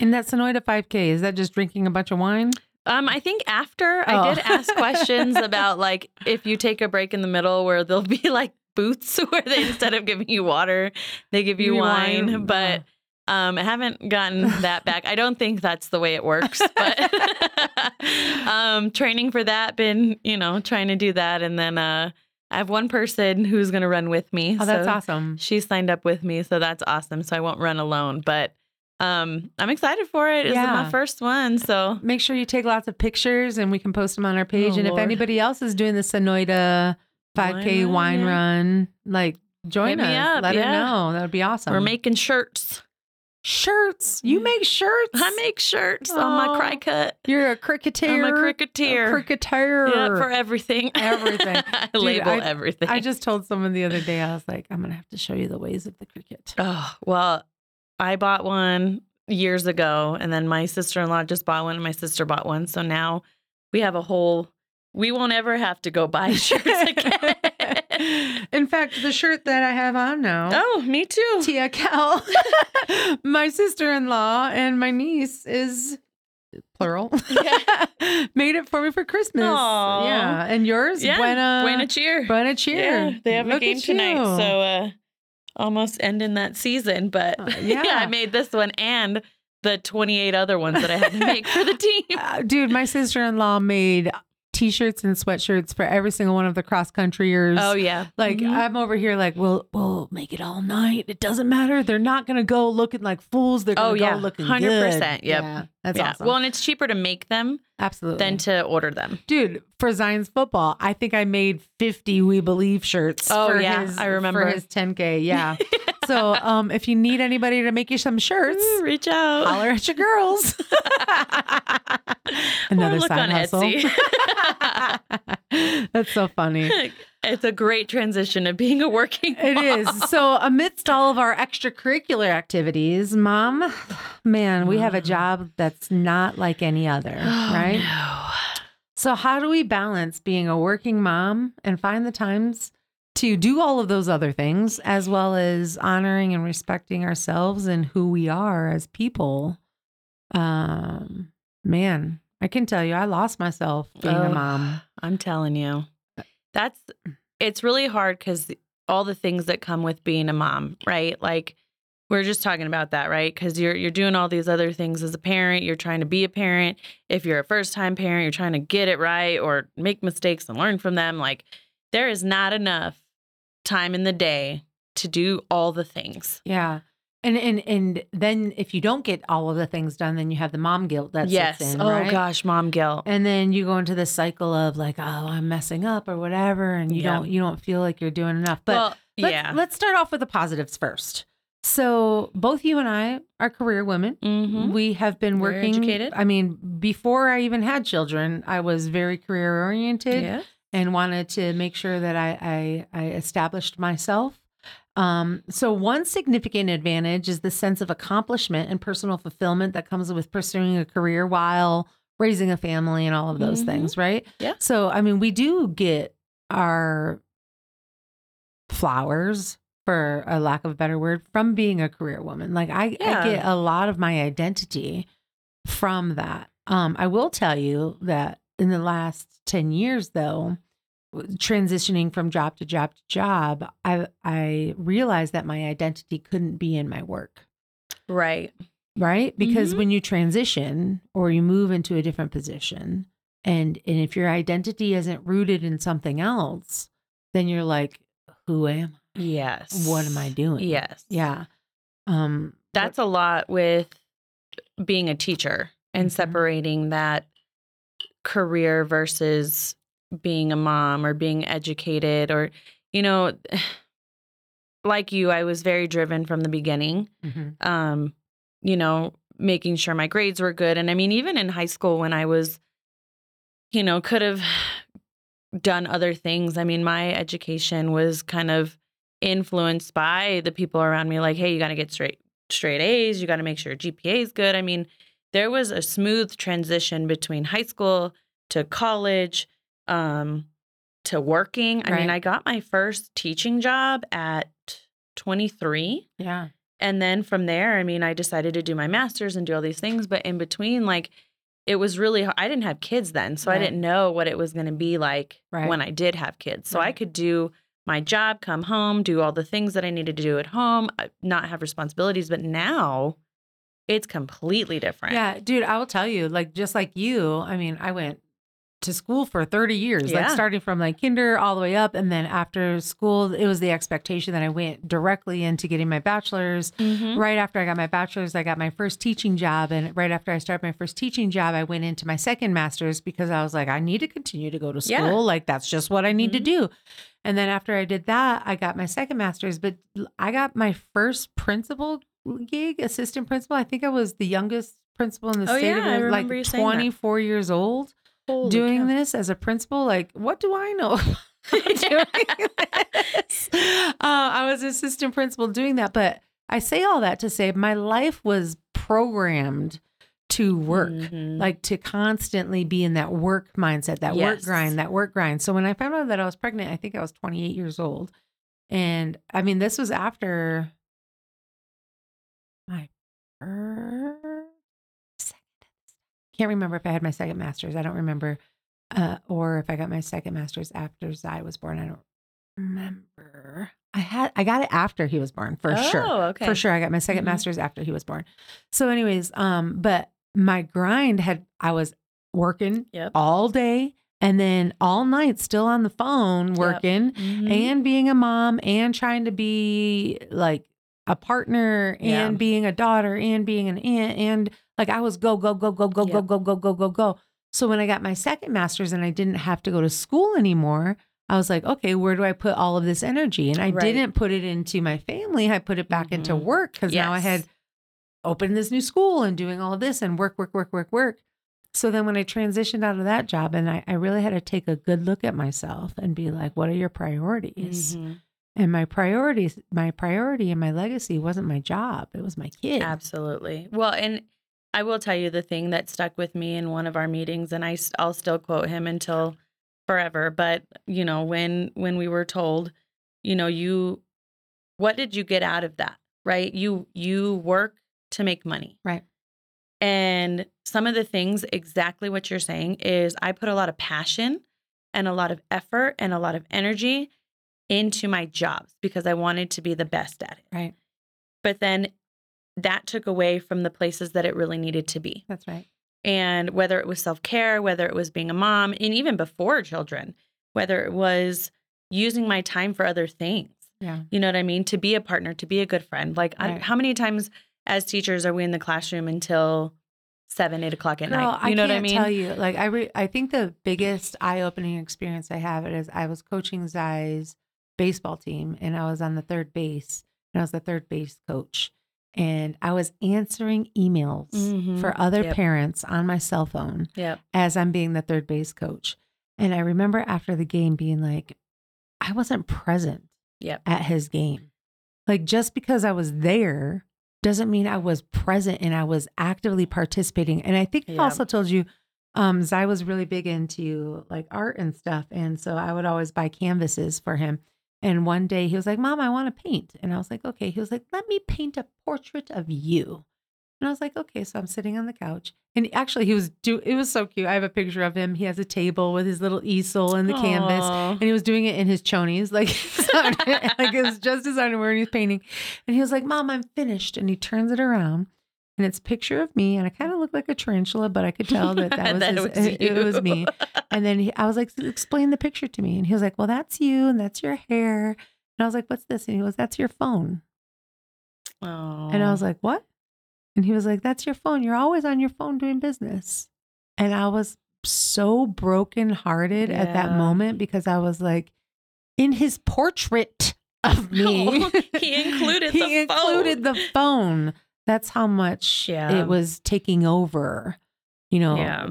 and that Sonoita 5K, is that just drinking a bunch of wine? Um, I think after Oh. I did ask questions about like if you take a break in the middle where there'll be like booths where they instead of giving you water, they give you Give wine. wine. But um, I haven't gotten that back. I don't think that's the way it works. But um, training for that, been you know trying to do that, and then uh, I have one person who's going to run with me. Oh, that's so awesome. She signed up with me, so that's awesome. So I won't run alone, but um, I'm excited for it. It's Yeah. my first one, so Make sure you take lots of pictures and we can post them on our page. Oh, and if anybody else is doing the Sonoita 5K Wine wine, run, like join Hit us. me up, Let yeah. know. That would be awesome. we're making shirts. shirts. You Mm. make shirts. I make shirts on my Oh, Cricut. You're a cricketer. I'm a cricketer. A cricketer. Yeah, for everything. Everything. I Dude, label I- everything. I just told someone the other day, I was like, I'm going to have to show you the ways of the Cricut. Oh, well, I bought one years ago and then my sister-in-law just bought one and my sister bought one. So now we have a whole we won't ever have to go buy shirts again. In fact, the shirt that I have on now. oh, me too. Tia Cal, my sister in law, and my niece is plural. Made it for me for Christmas. Aw. Yeah. And yours? Yeah, Buena, Buena cheer. Buena cheer. Yeah, they have Look a game tonight. you. So uh almost ending that season, but Uh, yeah. yeah. I made this one and the 28 other ones that I had to make for the team. Uh, dude, my sister in law made t shirts and sweatshirts for every single one of the cross countryers. Oh yeah. Like Mhm. I'm over here, like, well, we'll make it all night. It doesn't matter. They're not gonna go looking like fools. They're gonna Oh, yeah. go looking 100%, good. yep. Yeah, that's yeah. awesome. Well, and it's cheaper to make them Absolutely. than to order them. Dude, for Zion's football, I think I made 50 We Believe shirts. Oh, for yeah, his, I remember. For his 10K. Yeah. so um, if you need anybody to make you some shirts, Ooh, reach out. holler at your girls. Another or look side on hustle. Etsy. That's so funny. it's a great transition of being a working It mom. is. So, amidst all of our extracurricular activities, mom, man, we have a job that's not like any other, Oh, right? no. So, how do we balance being a working mom and find the times to do all of those other things, as well as honoring and respecting ourselves and who we are as people? Um, man, I can tell you, I lost myself being a Oh, mom. I'm telling you. That's it's really hard cuz all the things that come with being a mom, right? Like we're just talking about that, right? Cuz you're you're doing all these other things as a parent, you're trying to be a parent. If you're a first-time parent, you're trying to get it right or make mistakes and learn from them. Like there is not enough time in the day to do all the things. Yeah. And and and then if you don't get all of the things done, then you have the mom guilt that yes. in. oh right? gosh, mom guilt. And then you go into this cycle of like, oh, I'm messing up or whatever, and you Yeah. don't you don't feel like you're doing enough. But well, let's, yeah. let's start off with the positives first. So both you and I are career women. Mhm. We have been working. educated. I mean, before I even had children, I was very career oriented Yeah. And wanted to make sure that I I, I established myself. Um, so one significant advantage is the sense of accomplishment and personal fulfillment that comes with pursuing a career while raising a family and all of those Mhm. things, right? Yeah. So I mean, we do get our flowers for a lack of a better word from being a career woman. Like I, Yeah. I get a lot of my identity from that. Um, I will tell you that in the last 10 years, though, transitioning from job to job to job, I, I realized that my identity couldn't be in my work. Right. Right. Because Mhm. when you transition or you move into a different position, and, and if your identity isn't rooted in something else, then you're like, who am I? Yes. What am I doing? Yes. Yeah. Um That's a lot with being a teacher and Mhm. separating that career versus being a mom or being educated or you know like you I was very driven from the beginning mhm. um you know making sure my grades were good. And I mean even in high school when I was you know could have done other things. I mean my education was kind of influenced by the people around me like hey you got to get straight straight A's. You got to make sure your GPA is good. I mean there was a smooth transition between high school to college um to working I mean I got my first teaching job at 23 yeah. and then from there, I mean, I decided to do my master's and do all these things. But in between, like, it was really, I didn't have kids then. So I didn't know what it was going to be like Right. when I did have kids. So I could do my job, come home, do all the things that I needed to do at home, uh, not have responsibilities. But now it's completely different. Yeah, dude, I will tell you, like just like you, I mean, I went to school for 30 years, like starting from like kinder all the way up. And then after school, it was the expectation that I went directly into getting my bachelor's. Mhm. Right after I got my bachelor's, I got my first teaching job. And right after I started my first teaching job, I went into my second master's because I was like, I need to continue to go to school. Yeah. Like, that's just what I need to Mhm. do. And then after I did that, I got my second master's, but I got my first principal gig, assistant principal. I think I was the youngest principal in the Oh, state yeah, of Arizona, like saying that. 24 years old Holy doing cow. this as a principal. Like, what do I know? doing this? Uh, I was assistant principal doing that, but I say all that to say my life was programmed to work, Mhm. like to constantly be in that work mindset, that work grind, that work grind. So when I found out that I was pregnant, I think I was 28 years old. And I mean, this was after can't remember if I had my second master's. I don't remember. Uh, or if I got my second master's after Zai was born. I don't remember. I had I got it after he was born for sure. Oh, okay. For sure. I got my 2nd Mhm. master's after he was born. So, anyways, um, but my grind had I was working Yep. all day and then all night still on the phone working Mhm. and being a mom and trying to be like a partner Yeah. and being a daughter and being an aunt and like I was go go go go go go Yep. go go go go go. So when I got my second master's and I didn't have to go to school anymore, I was like, okay, where do I put all of this energy? And I Right. didn't put it into my family. I put it back into Mhm. work because now I had opened this new school and doing all of this and work, work, work, work, work. So then when I transitioned out of that job and I, I really had to take a good look at myself and be like, what are your priorities? Mhm. And my priorities, my priority and my legacy wasn't my job. It was my kid. Absolutely. Well, and I will tell you the thing that stuck with me in one of our meetings, and I, i'll still quote him until forever. But you know, when when we were told, you know, you, what did you get out of that? Right? You you work to make money. Right. And some of the things, exactly what you're saying, is I put a lot of passion and a lot of effort and a lot of energy into my jobs because I wanted to be the best at it. Right. But then that took away from the places that it really needed to be. That's right. And whether it was self care, whether it was being a mom, and even before children, whether it was using my time for other things, Yeah. you know what I mean? To be a partner, to be a good friend. Like, I, how many times as teachers are we in the classroom until seven, eight o'clock at Girl, night? You know I what I can't mean? tell you. Like I, re- I think the biggest eye-opening experience I have is I was coaching Zai's baseball team, and I was on the third base, and I was the third base coach, and I was answering emails Mhm. for other Yep. parents on my cell phone Yep. as I'm being the third base coach, and I remember after the game being like, I wasn't present Yep. at his game. Like just because I was there doesn't mean I was present and I was actively participating. And I think I also told you, um, Zai was really big into like art and stuff. And so I would always buy canvases for him. And one day he was like, Mom, I want to paint. And I was like, okay. He was like, let me paint a portrait of you. And I was like, okay. So I'm sitting on the couch. And actually, he was do. It was so cute. I have a picture of him. He has a table with his little easel and the canvas, and he was doing it in his chonies, like like it was just his underwear, and he was painting. And he was like, "Mom, I'm finished." And he turns it around, and it's a picture of me, and I kind of look like a tarantula, but I could tell that that was, That his- was it, it was me. And then he, I was like, "Explain the picture to me." And he was like, "Well, that's you, and that's your hair." And I was like, "What's this?" And he goes, "That's your phone." And I was like, "What?" And he was like, "That's your phone. You're always on your phone doing business." And I was so brokenhearted at that moment because I was like, in his portrait of me, Oh, he included he the included the phone. That's how much Yeah. it was taking over, you know, Yeah.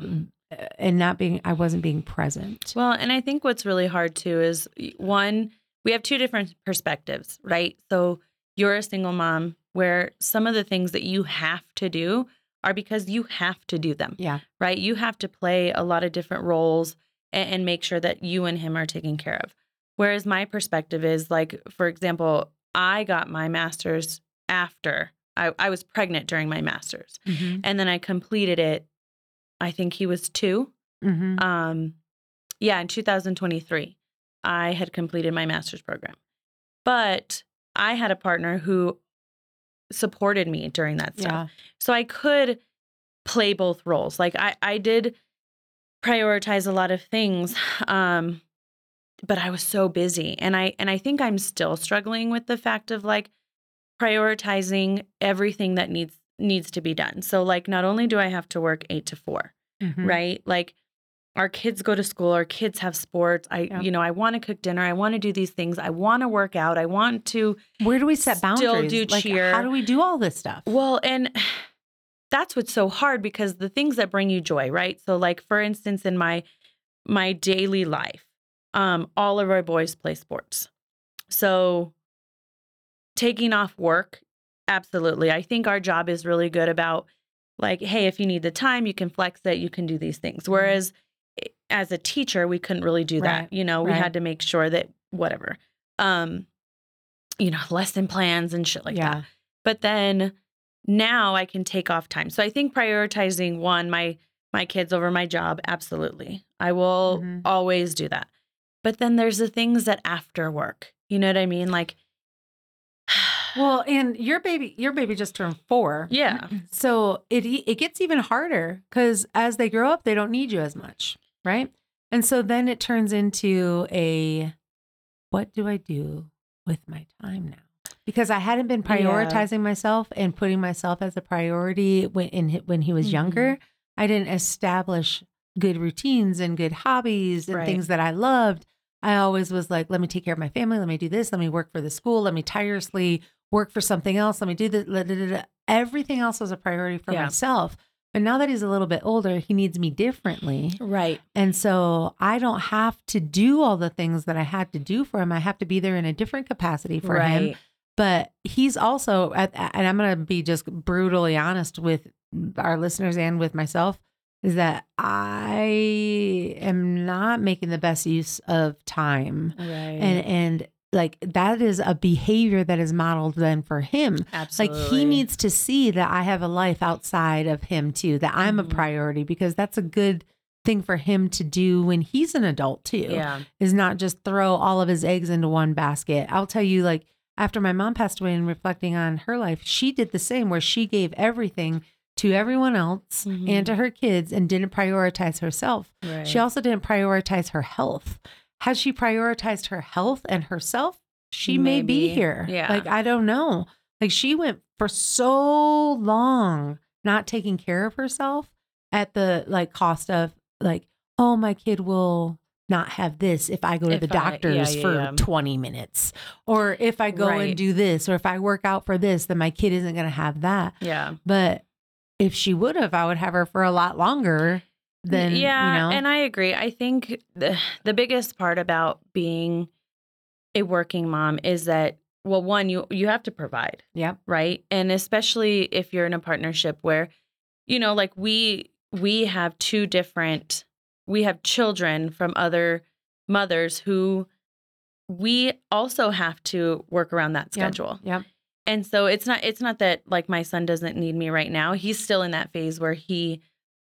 and not being. I wasn't being present. Well, and I think what's really hard too is one, we have two different perspectives, right? So you're a single mom where some of the things that you have to do are because you have to do them, Yeah, right? You have to play a lot of different roles and, and make sure that you and him are taken care of. Whereas my perspective is like, for example, I got my master's after I, I was pregnant during my master's, mm-hmm. and then I completed it. I think he was two. Mm-hmm. Um, yeah, in 2023, I had completed my master's program, but I had a partner who supported me during that stuff. yeah, So I could play both roles. Like I, I did prioritize a lot of things. Um, but I was so busy. And I and I think I'm still struggling with the fact of like prioritizing everything that needs needs to be done. So like not only do I have to work eight to 4 Mhm. right? Like our kids go to school, our kids have sports. I, Yeah. you know, I want to cook dinner. I want to do these things. I want to work out. I want to Where do we set boundaries? Still do like, cheer. How do we do all this stuff? well, and that's what's so hard because the things that bring you joy, right? So like for instance in my my daily life, um all of our boys play sports. So taking off work, absolutely. I think our job is really good about like hey, if you need the time, you can flex it, you can do these things. Whereas i- as a teacher, we couldn't really do that. Right, You know, we right. had to make sure that whatever. Um you know, lesson plans and shit like that yeah, but then now I can take off time. So I think prioritizing one my my kids over my job absolutely. I will Mhm. always do that. But then there's the things that after work. You know what I mean? Like Well, and your baby, your baby just turned four. Yeah. So it e- it gets even harder because as they grow up, they don't need you as much, right? And so then it turns into a, what do I do with my time now? Because I hadn't been Yeah. prioritizing myself and putting myself as a priority when in, when he was Mhm. younger. I didn't establish good routines and good hobbies and Right. things that I loved. I always was like, let me take care of my family. Let me do this. Let me work for the school. Let me tirelessly work for something else. Let me do this. Everything else was a priority for Yeah. myself. But now that he's a little bit older, he needs me differently. right. And so I don't have to do all the things that I had to do for him. I have to be there in a different capacity for him. But he's also, at, and I'm going to be just brutally honest with our listeners and with myself, is that I am not making the best use of time. Right. And, and like that is a behavior that is modeled then for him. absolutely. Like he needs to see that I have a life outside of him too, that I'm a Mhm. priority because that's a good thing for him to do when he's an adult too Yeah. is not just throw all of his eggs into one basket. I'll tell you, like, after my mom passed away and reflecting on her life, she did the same where she gave everything to everyone else Mhm. and to her kids and didn't prioritize herself. Right. She also didn't prioritize her health. Had she prioritized her health and herself, she may be here. Yeah. Like, I don't know. Like, she went for so long not taking care of herself at the like cost of like, oh, my kid will not have this if I go to If the I- doctor's yeah, for yeah. 20 minutes. Or if I go Right. and do this, or if I work out for this, then my kid isn't going to have that. yeah. But if she would have, I would have her for a lot longer than, yeah, you know. and I agree. I think the the biggest part about being a working mom is that well, one you you have to provide, Yeah. right? And especially if you're in a partnership where you know, like we we have two different we have children from other mothers who we also have to work around that schedule. Yep. And so it's not it's not that like my son doesn't need me right now. He's still in that phase where he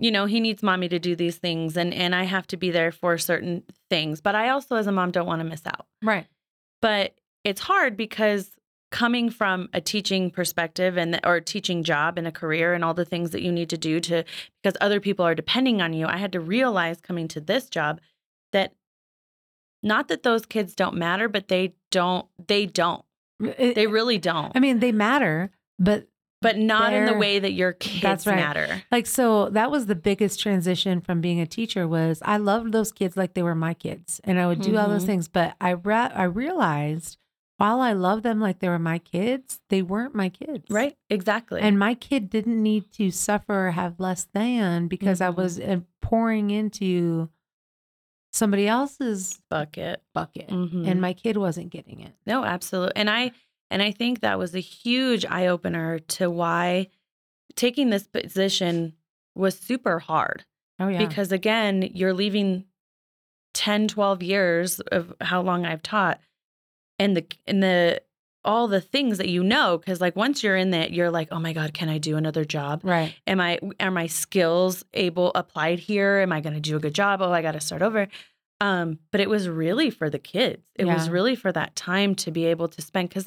you know, he needs mommy to do these things and and I have to be there for certain things. But I also as a mom don't want to miss out. Right. But it's hard because coming from a teaching perspective and or teaching job and a career and all the things that you need to do to because other people are depending on you, I had to realize coming to this job that not that those kids don't matter, but they don't they don't. It- They really don't. I mean, they matter, but but not in the way that your kids That's right. matter. like so that was the biggest transition from being a teacher was I loved those kids like they were my kids and I would do all those Mhm. things, but I re- I realized while I loved them like they were my kids, they weren't my kids. Right? Exactly. And my kid didn't need to suffer or have less than because I Mhm. was uh, pouring into somebody else's bucket. bucket Mhm. and my kid wasn't getting it. No, absolutely. And I and I think that was a huge eye opener to why taking this position was super hard Oh yeah. because again, you're leaving 10, 12 years of how long I've taught and the and the all the things that you know cuz like once you're in that you're like, "Oh my god, can I do another job? right. am I are my skills able applied here? Am I going to do a good job? Oh, I got to start over. Um, but it was really for the kids. It was really for that time to be able to spend cuz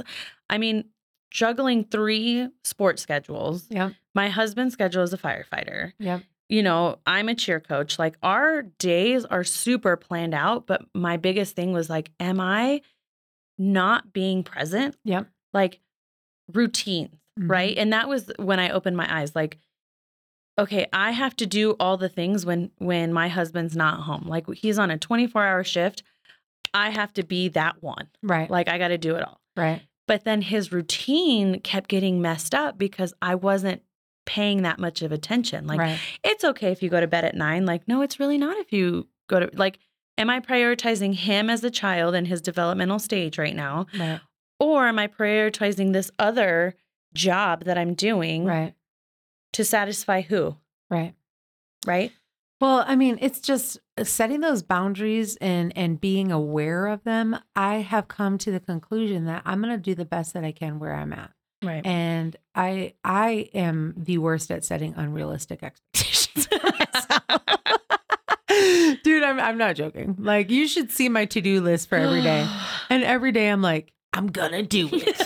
I mean, juggling three sports schedules. Yeah. My husband's schedule is a firefighter. Yeah. You know, I'm a cheer coach. Like our days are super planned out, but my biggest thing was like am I not being present? Yeah. Like routines Mhm. right and that was when i opened my eyes like okay i have to do all the things when when my husband's not home like he's on a 24 hour shift i have to be that one Right. like i got to do it all right. but then his routine kept getting messed up because i wasn't paying that much of attention like right. it's okay if you go to bed at 9 like no it's really not if you go to like am i prioritizing him as a child in his developmental stage right now Right. or am i prioritizing this other job that i'm doing Right. To satisfy who Right. right Well, I mean, it's just uh, setting those boundaries and and being aware of them. I have come to the conclusion that I'm going to do the best that I can where I'm at. right And I I am the worst at setting unrealistic expectations. Dude, I'm I'm not joking. Like you should see my to-do list for every day. And every day I'm like, I'm gonna do it.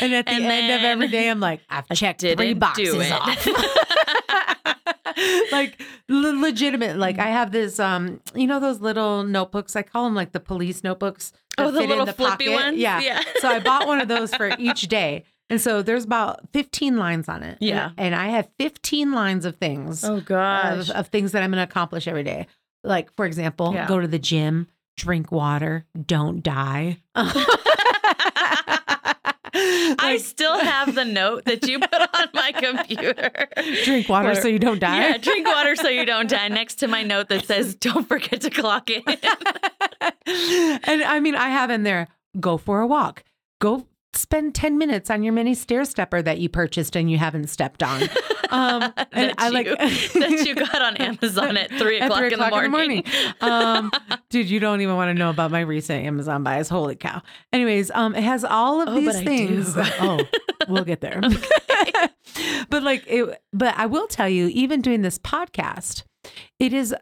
And at the And end of every day, I'm like, I've I checked three boxes do it. off. like le- legitimate. Like I have this, um, you know, those little notebooks. I call them like the police notebooks. that oh the fit in little the flippy pocket. ones Yeah. yeah So I bought one of those for each day. And so there's about 15 lines on it. And- Yeah. And, I have 15 lines of things oh gosh of, of things that I'm going to accomplish every day. Like, for example, Yeah. go to the gym, drink water, don't die. I still have the note that you put on my computer. drink water Where- so you don't die. Yeah, drink water so you don't die. Next to my note that says, "Don't forget to clock in." and I mean, I have in there go for a walk, go spend 10 minutes on your mini stair stepper that you purchased and you haven't stepped on. Um, and that I like you, that you got on Amazon at three At o'clock, in, the o'clock in the morning. um, dude, you don't even want to know about my recent Amazon buys. Holy cow. Anyways, um, it has all of Oh, these things. Oh, we'll get there. but like it, but I will tell you, even doing this podcast, it is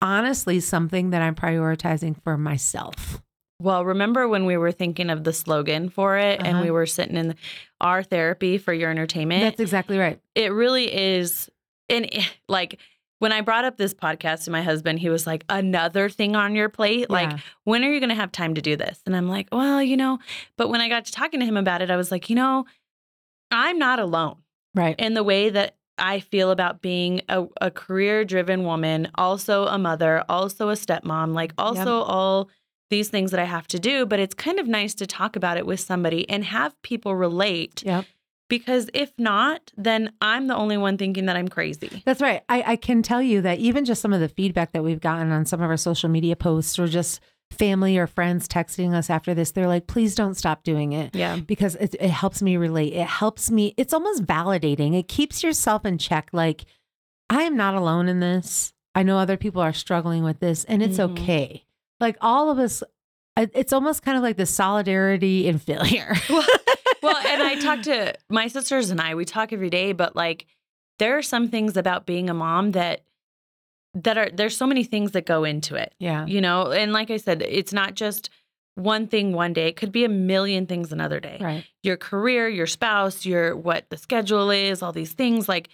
honestly something that I'm prioritizing for myself. Well, remember when we were thinking of the slogan for it, and Uh-huh. we were sitting in our therapy for your entertainment? That's exactly right. it really is and like when I brought up this podcast to my husband, he was like, another thing on your plate? Like, when are you going to have time to do this? And I'm like, well, you know, but when I got to talking to him about it, I was like, you know, I'm not alone right. in the way that I feel about being a, a career driven woman, also a mother, also a stepmom, like also all these things that I have to do. But it's kind of nice to talk about it with somebody and have people relate Yep. because if not, then I'm the only one thinking that I'm crazy. That's right. I, I can tell you that even just some of the feedback that we've gotten on some of our social media posts or just family or friends texting us after this, they're like, please don't stop doing it. Yeah. Because it, it helps me relate. It helps me, it's almost validating. It keeps yourself in check. Like, I am not alone in this. I know other people are struggling with this and it's Mhm. okay. Like, all of us, it's almost kind of like the solidarity in failure. well, and I talk to my sisters and I, we talk every day, but like there are some things about being a mom that that are there's so many things that go into it. Yeah. You know, and like I said, it's not just one thing one day. It could be a million things another day. Right. Your career, your spouse, your what the schedule is, all these things like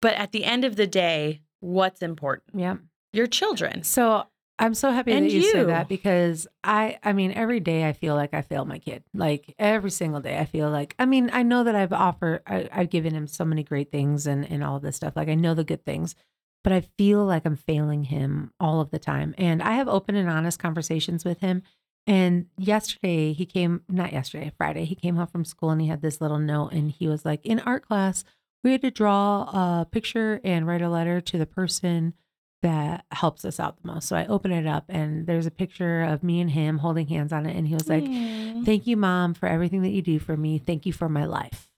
but at the end of the day, what's important? Yeah. Your children. So I'm so happy And that you, say you. that because I I mean every day I feel like I fail my kid. Like every single day I feel like I mean I know that I've offered I, I've given him so many great things and and all this stuff. Like I know the good things, but I feel like I'm failing him all of the time. And I have open and honest conversations with him. And yesterday he came not yesterday, Friday, he came home from school and he had this little note and he was like in art class we had to draw a picture and write a letter to the person that helps us out the most. So I open it up and there's a picture of me and him holding hands on it. And he was like, Aw. Thank you, mom, for everything that you do for me. Thank you for my life.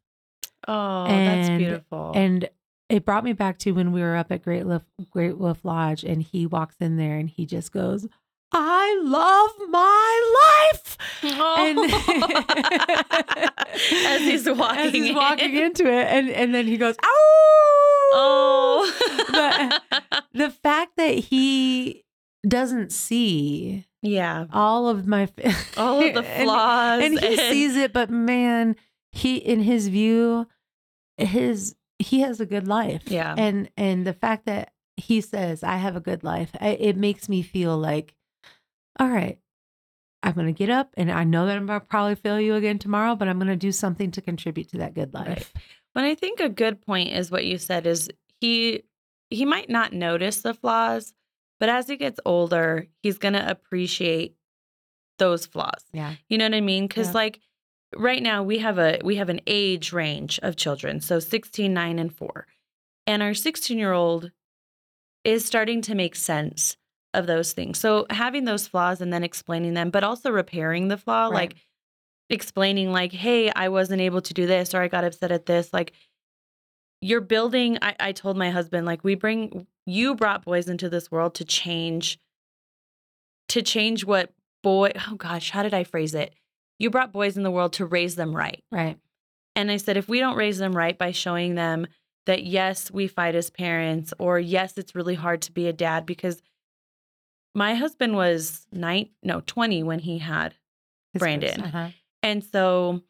Oh, And- that's beautiful. And it brought me back to when we were up at Great Wolf, Great Wolf Lodge and he walks in there and he just goes, I love my life. as he's walking, as he's in. into it. And, and then he goes, Oh, Oh, the fact that he doesn't see yeah, all of my all of the flaws, and, he sees it but man he in his view his he has a good life Yeah. and and the fact that he says i have a good life I, it makes me feel like all right i'm gonna get up and i know that i'm gonna probably fail you again tomorrow but i'm gonna do something to contribute to that good life Right. But I think a good point is what you said is he he might not notice the flaws, but as he gets older, he's going to appreciate those flaws. yeah You know what I mean? Cuz Yeah. like right now we have a we have an age range of children. So 16, 9 and 4. And our 16-year-old is starting to make sense of those things. So having those flaws and then explaining them, but also repairing the flaw Right. like explaining like, hey, I wasn't able to do this or I got upset at this. Like you're building, I, I told my husband, like, we bring you brought boys into this world to change, to change what boy, oh gosh, how did I phrase it? You brought boys in the world to raise them right. right And I said, if we don't raise them right by showing them that, yes, we fight as parents, or yes, it's really hard to be a dad, because my husband was nine, no, 20 when he had His Brandon. uh-huh. and so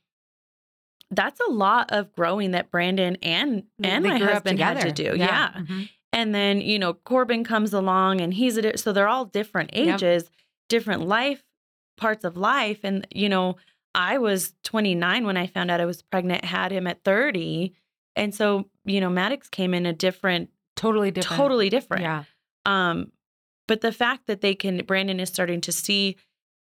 that's a lot of growing that Brandon and and They my husband had to do. Yeah. Mhm. And then, you know, Corbin comes along and he's a di- so they're all different Yep. ages, different life parts of life and you know, I was 29 when I found out I was pregnant, had him at 30. And so, you know, Maddox came in a different totally different totally different. yeah Um, but the fact that they can, Brandon is starting to see,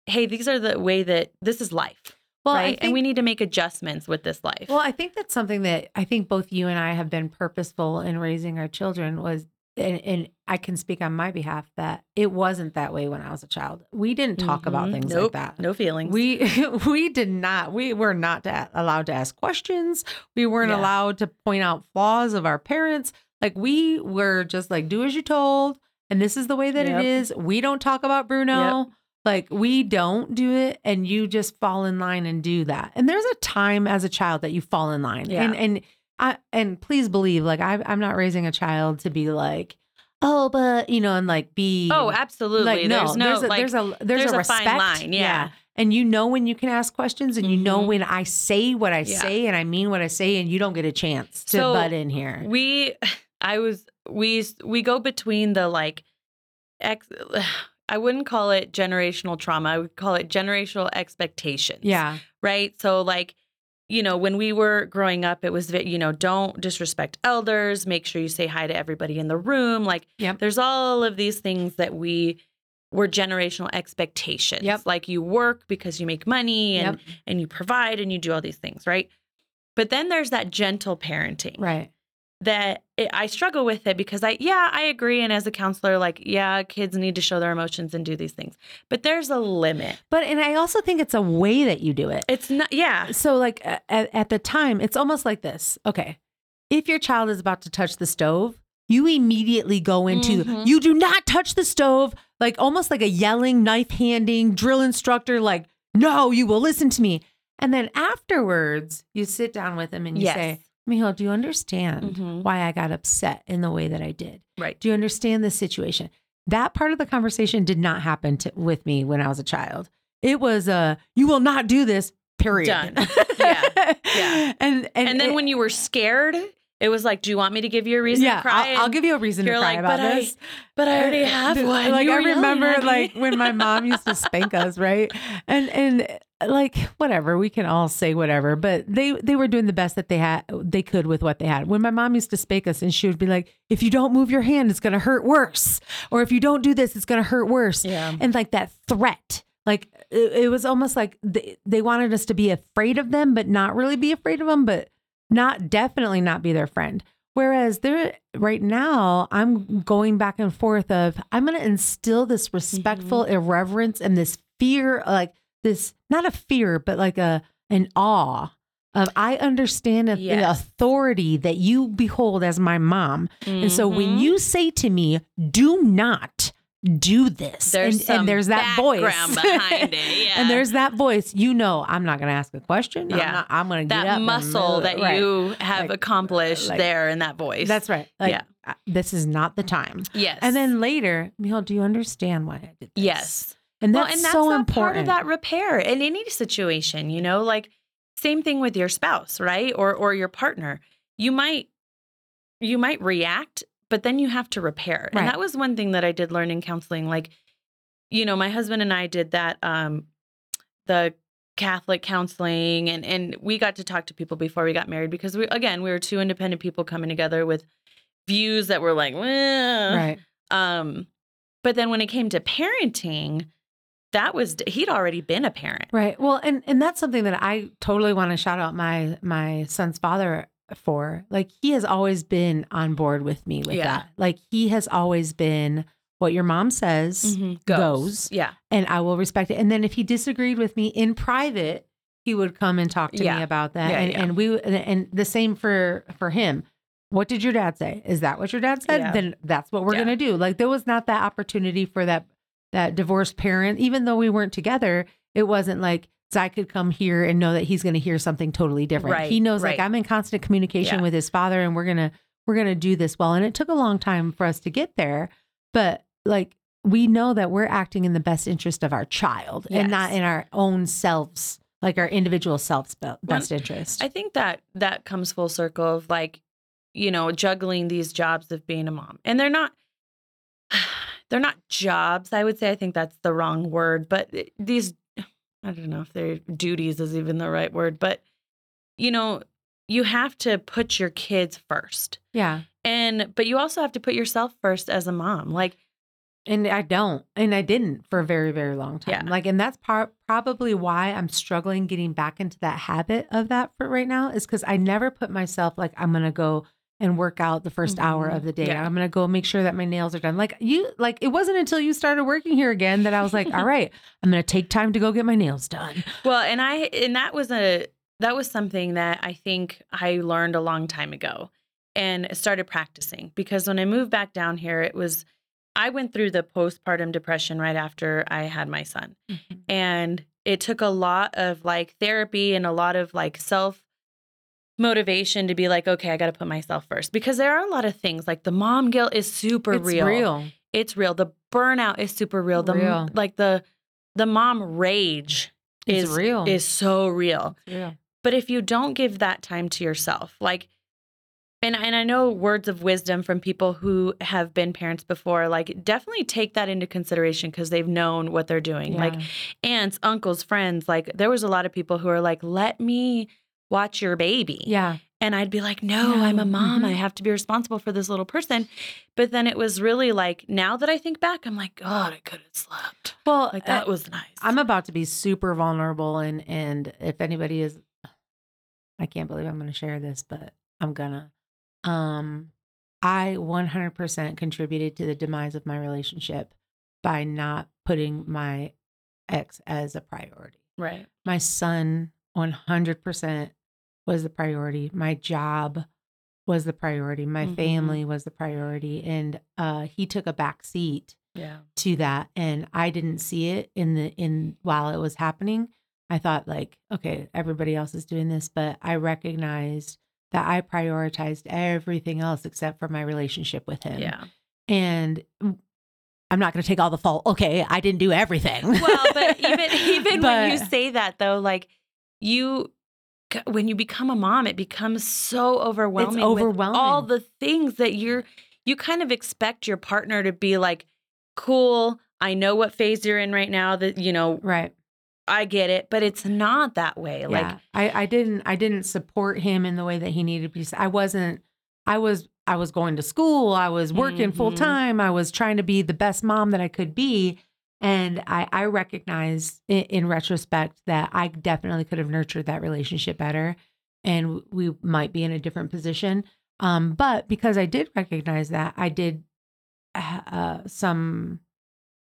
hey, these are the way that this is life, well right? think and we need to make adjustments with this life. Well, I think that's something that I think both you and I have been purposeful in raising our children was and, and I can speak on my behalf that it wasn't that way when I was a child. We didn't talk about Mhm. things nope, like that. No feelings. We we did not. We were not to- allowed to ask questions. We weren't Yeah. allowed to point out flaws of our parents. Like we were just like do as you're told, and this is the way that Yep. it is. We don't talk about Bruno. Like we don't do it, and you just fall in line and do that. And there's a time as a child that you fall in line, Yeah. and and I and please believe, like I, I'm not raising a child to be like, oh, but you know, and like be oh, absolutely. like there's no there's a, like there's a there's, there's a a fine respect line, yeah. and you know when you can ask questions and you know Mhm. when I say what I Yeah. say and I mean what I say and you don't get a chance to So, butt in here. we I was we we go between the like ex I wouldn't call it generational trauma. I would call it generational expectations. yeah. right? So like, you know, when we were growing up, it was, you know, don't disrespect elders. Make sure you say hi to everybody in the room. Like, Yep. there's all of these things that we were generational expectations. Yep. Like you work because you make money and Yep. and you provide and you do all these things, right? But then there's that gentle parenting Right. That it, I struggle with it because I, yeah, I agree. And as a counselor, like, yeah, kids need to show their emotions and do these things, but there's a limit. But and I also think it's a way that you do it. It's not, yeah, So like at, at the time, it's almost like this. Okay. If your child is about to touch the stove, you immediately go into Mhm. you do not touch the stove, like almost like a yelling, knife handing drill instructor like, "No, you will listen to me." And then afterwards, you sit down with him and you yes. say, Mijo, do you understand Mhm. why I got upset in the way that I did? Right. Do you understand the situation? That part of the conversation did not happen to, with me when I was a child. It was a you will not do this. Period. Done. Yeah. Yeah. And and, And, then it- when you were scared, it was like, "Do you want me to give you a reason yeah, to cry?" I'll, I'll give you a reason to cry like, about "But I- this. But I already have one. Like You I remember, like when my mom used to spank us, right? And and like whatever, we can all say whatever, but they they were doing the best that they had they could with what they had. When my mom used to spank us, and she would be like, "If you don't move your hand, it's gonna hurt worse," or "If you don't do this, it's gonna hurt worse." yeah. And like that threat, like it, it was almost like they, they wanted us to be afraid of them, but not really be afraid of them, but not definitely not be their friend. Whereas they're right now, I'm going back and forth of I'm going to instill this respectful irreverence and this fear, like this not a fear, but like a an awe of I understand the Yes. authority that you behold as my mom. And so when Mhm. you say to me, "Do not do this," there's and, and there's that voice behind it, yeah. and there's that voice, you know, I'm not going to ask a question. I'm Yeah. not- I'm, going to get up that muscle that Right. you have Like, accomplished like- there in that voice. That's right. Like, Yeah. this is not the time. yes. And then later, Michal, do you understand why I did this? yes, and well, that's, and that's so important. part of that repair in any situation. You know, like same thing with your spouse, right? Or or your partner. You might you might react, but then you have to repair. Right. And that was one thing that I did learn in counseling. Like, you know, my husband and I did that. Um, the Catholic counseling, and and we got to talk to people before we got married because we again we were two independent people coming together with views that were like, "Well," Right. Um, but then when it came to parenting, that was he'd already been a parent. Right. Well, and and that's something that I totally want to shout out my my son's father for. Like he has always been on board with me with Yeah. that. Like he has always been what your mom says mm-hmm. goes. Yeah. and I will respect it. And then if he disagreed with me in private, he would come and talk to Yeah. me about that. Yeah, and, and we and, and the same for for him. What did your dad say? Is that what your dad said? Then that's what we're gonna do. Like there was not that opportunity for that that divorced parent, even though we weren't together. It wasn't like Zai could come here and know that he's going to hear something totally different. Right, he knows like. I'm in constant communication Yeah. with his father, and we're gonna we're gonna do this well. And it took a long time for us to get there, but like we know that we're acting in the best interest of our child and not in our own selves, like our individual selves' be- best interest. I think that that comes full circle of like, you know, juggling these jobs of being a mom. And they're not they're not jobs, I would say. I think that's the wrong word, but eh, these I don't know if they're duties is even the right word, but you know, you have to put your kids first. yeah. And but you also have to put yourself first as a mom. Like And I don't, and I didn't for a very, very long time. Yeah. Like, and that's part probably why I'm struggling getting back into that habit of that for right now is because I never put myself like I'm gonna go and work out the 1st hour Mhm. of the day. Yeah. I'm gonna go make sure that my nails are done. Like you, like it wasn't until you started working here again that I was like, all right, I'm gonna take time to go get my nails done. Well, and I and that was a that was something that I think I learned a long time ago and started practicing because when I moved back down here it was I went through the postpartum depression right after I had my son. And it took a lot of like therapy and a lot of like self motivation to be like okay, I got to put myself first because there are a lot of things like the mom guilt is super real. It's real. real. It's real. The burnout is super real. The Real. like the the mom rage It's is real. is so real. Real. But if you don't give that time to yourself, like and and I know words of wisdom from people who have been parents before, like definitely take that into consideration because they've known what they're doing. Like aunts, uncles, friends, like there was a lot of people who are like, "Let me watch your baby." yeah. And I'd be like, no, No, I'm a mom. mhm. I have to be responsible for this little person. But then it was really like, now that I think back, I'm like, God, I could have slept. Well, Like uh, that was nice. I'm about to be super vulnerable and and if anybody is I can't believe I'm going to share this, but I'm gonna. Um I 100% contributed to the demise of my relationship by not putting my ex as a priority. right. My son 100% was the priority. My job was the priority. My Mhm. family was the priority and uh he took a back seat Yeah. to that and I didn't see it in the in while it was happening I thought like, okay, everybody else is doing this, but I recognized that I prioritized everything else except for my relationship with him. Yeah. And I'm not going to take all the fault. Okay, I didn't do everything. Well, but even even when you say that though, like you when you become a mom, it becomes so overwhelming. with overwhelming. all the things that you're you kind of expect your partner to be like, cool. I know what phase you're in right now. That you know, right. I get it, but it's not that way. Like. I, I didn't I didn't support him in the way that he needed to be. I wasn't I was I was going to school, I was working Mhm. full time, I was trying to be the best mom that I could be. And I, I recognize in, in retrospect that I definitely could have nurtured that relationship better and we might be in a different position. Um, but because I did recognize that, I did uh, some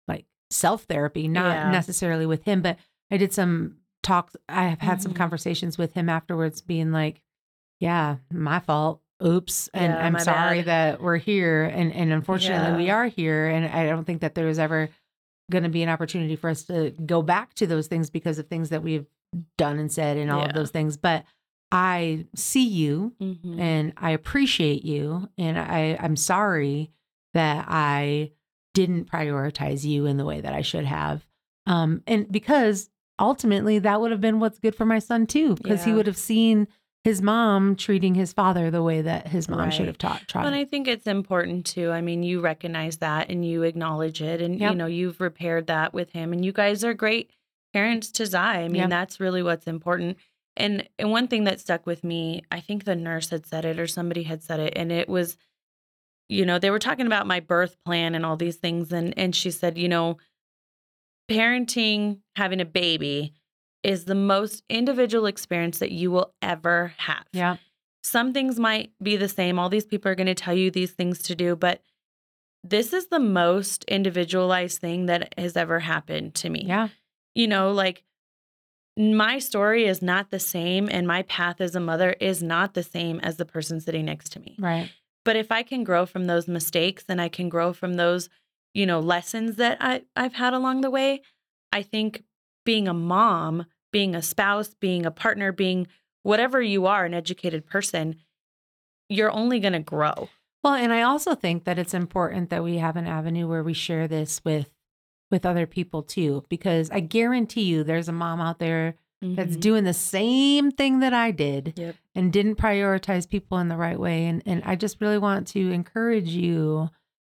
like self therapy, not Yeah. necessarily with him, but I did some talks. I have had some Mhm. conversations with him afterwards, being like, "Yeah, my fault. Oops, and Yeah, I'm sorry bad." that we're here, and and unfortunately we are here, and I don't think that there was ever going to be an opportunity for us to go back to those things because of things that we've done and said and all of those things. But I see you mhm. and I appreciate you and I I'm sorry that I didn't prioritize you in the way that I should have. Um and because ultimately that would have been what's good for my son too because he would have seen his mom treating his father the way that his mom should have taught tried. And I think it's important too. I mean, you recognize that and you acknowledge it, and Yep. you know you've repaired that with him, and you guys are great parents to Zai. I mean, Yep. that's really what's important. And and one thing that stuck with me, I think the nurse had said it or somebody had said it, and it was, you know, they were talking about my birth plan and all these things, and and she said, you know, parenting, having a baby, is the most individual experience that you will ever have yeah. some things might be the same. All these people are going to tell you these things to do, but this is the most individualized thing that has ever happened to me. Yeah. You know, like my story is not the same, and my path as a mother is not the same as the person sitting next to me. Right. But if I can grow from those mistakes and I can grow from those, you know, lessons that I, I've had along the way, I think being a mom, being a spouse, being a partner, being whatever you are, an educated person, you're only going to grow. Well, and I also think that it's important that we have an avenue where we share this with with other people too because I guarantee you there's a mom out there that's Mhm. doing the same thing that I did Yep. and didn't prioritize people in the right way and and I just really want to encourage you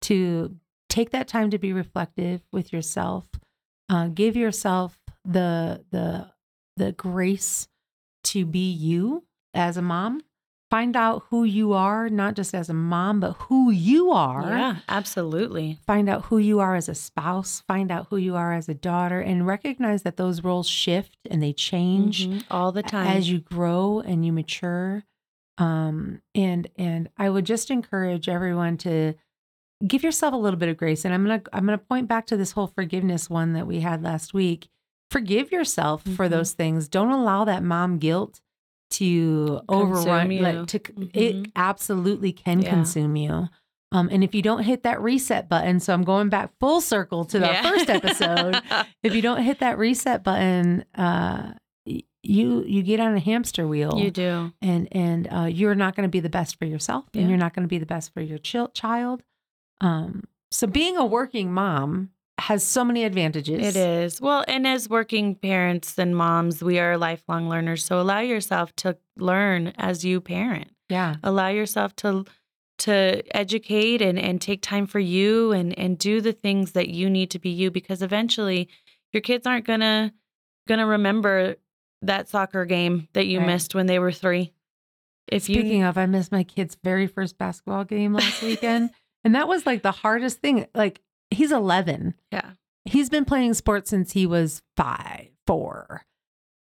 to take that time to be reflective with yourself uh, give yourself the the the grace to be you as a mom find out who you are not just as a mom but who you are Yeah, absolutely. find out who you are as a spouse, find out who you are as a daughter, and recognize that those roles shift and they change Mhm. all the time. as you grow and you mature. Um, and and I would just encourage everyone to give yourself a little bit of grace. And I'm gonna I'm gonna point back to this whole forgiveness one that we had last week. Forgive yourself for Mhm. those things. Don't allow that mom guilt to overrun you. like to it Mhm. absolutely can Yeah. consume you. Um, and if you don't hit that reset button, so I'm going back full circle to the Yeah. first episode. if you don't hit that reset button, uh, you you get on a hamster wheel, you do. and and uh, you're not going to be the best for yourself, Yeah. and you're not going to be the best for your chil- child. Um, so being a working mom has so many advantages. It is. Well, and as working parents and moms, we are lifelong learners. So allow yourself to learn as you parent. Yeah. Allow yourself to to educate and and take time for you and and do the things that you need to be you because eventually your kids aren't going to going to remember that soccer game that you Right. missed when they were 3. If Speaking you of, I missed my kid's very first basketball game last weekend, and that was like the hardest thing. Like he's 11. Yeah. He's been playing sports since he was five, four.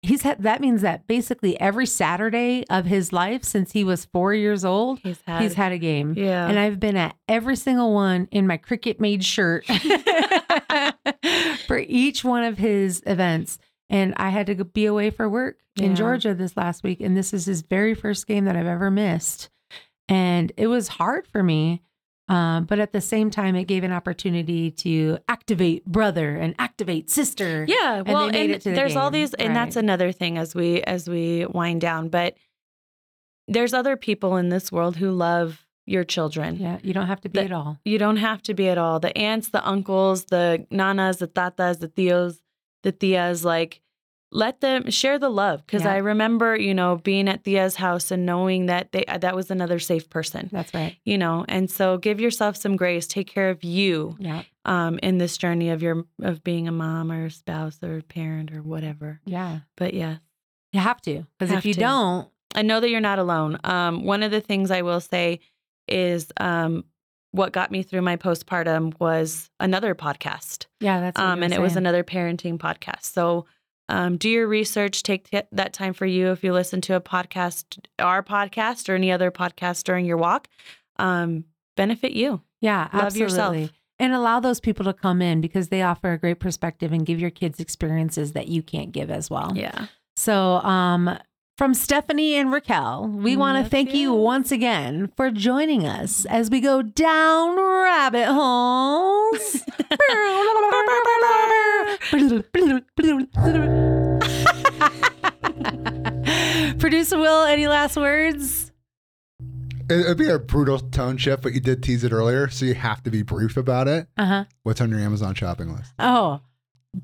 He's had that means that basically every Saturday of his life since he was four years old, he's had he's had a game. Yeah. And I've been at every single one in my Cricut made shirt for each one of his events. And I had to be away for work in Georgia this last week. And this is his very first game that I've ever missed. And it was hard for me. Um, but at the same time, it gave an opportunity to activate brother and activate sister. Yeah, well, and to the there's all these, and that's another thing as we as we wind down. But there's other people in this world who love your children. Yeah, you don't have to be The- at all. You don't have to be at all. The aunts, the uncles, the nanas, the tatas, the tios, the tias, like let them share the love. Because Yeah. I remember, you know, being at Thea's house and knowing that they that was another safe person. That's right. You know, and so give yourself some grace. Take care of you Yeah. um, in this journey of your of being a mom or a spouse or a parent or whatever. Yeah. But yeah, You have to. Because if you to. don't, I know that you're not alone. Um, one of the things I will say is um, what got me through my postpartum was another podcast. yeah, that's Um, and it was another parenting podcast. So um, do your research, take t- that time for you. If you listen to a podcast, our podcast, or any other podcast during your walk, um, benefit you. Yeah, Love absolutely. yourself. And allow those people to come in because they offer a great perspective and give your kids experiences that you can't give as well. Yeah. So, um, from Stephanie and Raquel, we want to thank you once again for joining us as we go down rabbit holes. Producer Will, any last words? It, it'd be a brutal tone shift, but you did tease it earlier, so you have to be brief about it. Uh huh. What's on your Amazon shopping list? Oh,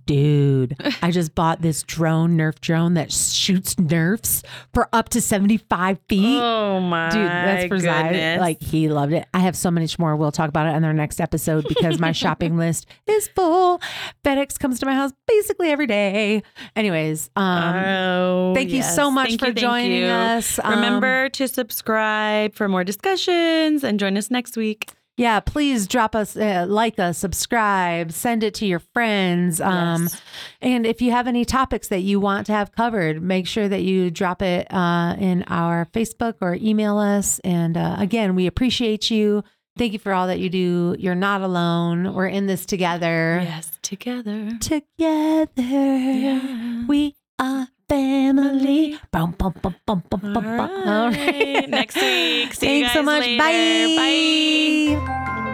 dude, I just bought this drone, Nerf drone that shoots Nerfs for up to 75 feet. Oh my Dude, that's for Zai. Like he loved it. I have so much more. We'll talk about it in our next episode because my shopping list is full. FedEx comes to my house basically every day. Anyways, um, oh, thank you so much Thank for you, joining us. Um, Remember to subscribe for more discussions and join us next week. Yeah, please drop us, uh, like us, subscribe, send it to your friends. Um, Yes. And if you have any topics that you want to have covered, make sure that you drop it uh, in our Facebook or email us. And uh, again, we appreciate you. Thank you for all that you do. You're not alone. We're in this together. yes, together. Together, Yeah. we are family. Bum, bum, bum, bum, bum, bum, All bum. right. Next week. See you Thanks so much. later. Bye. Bye.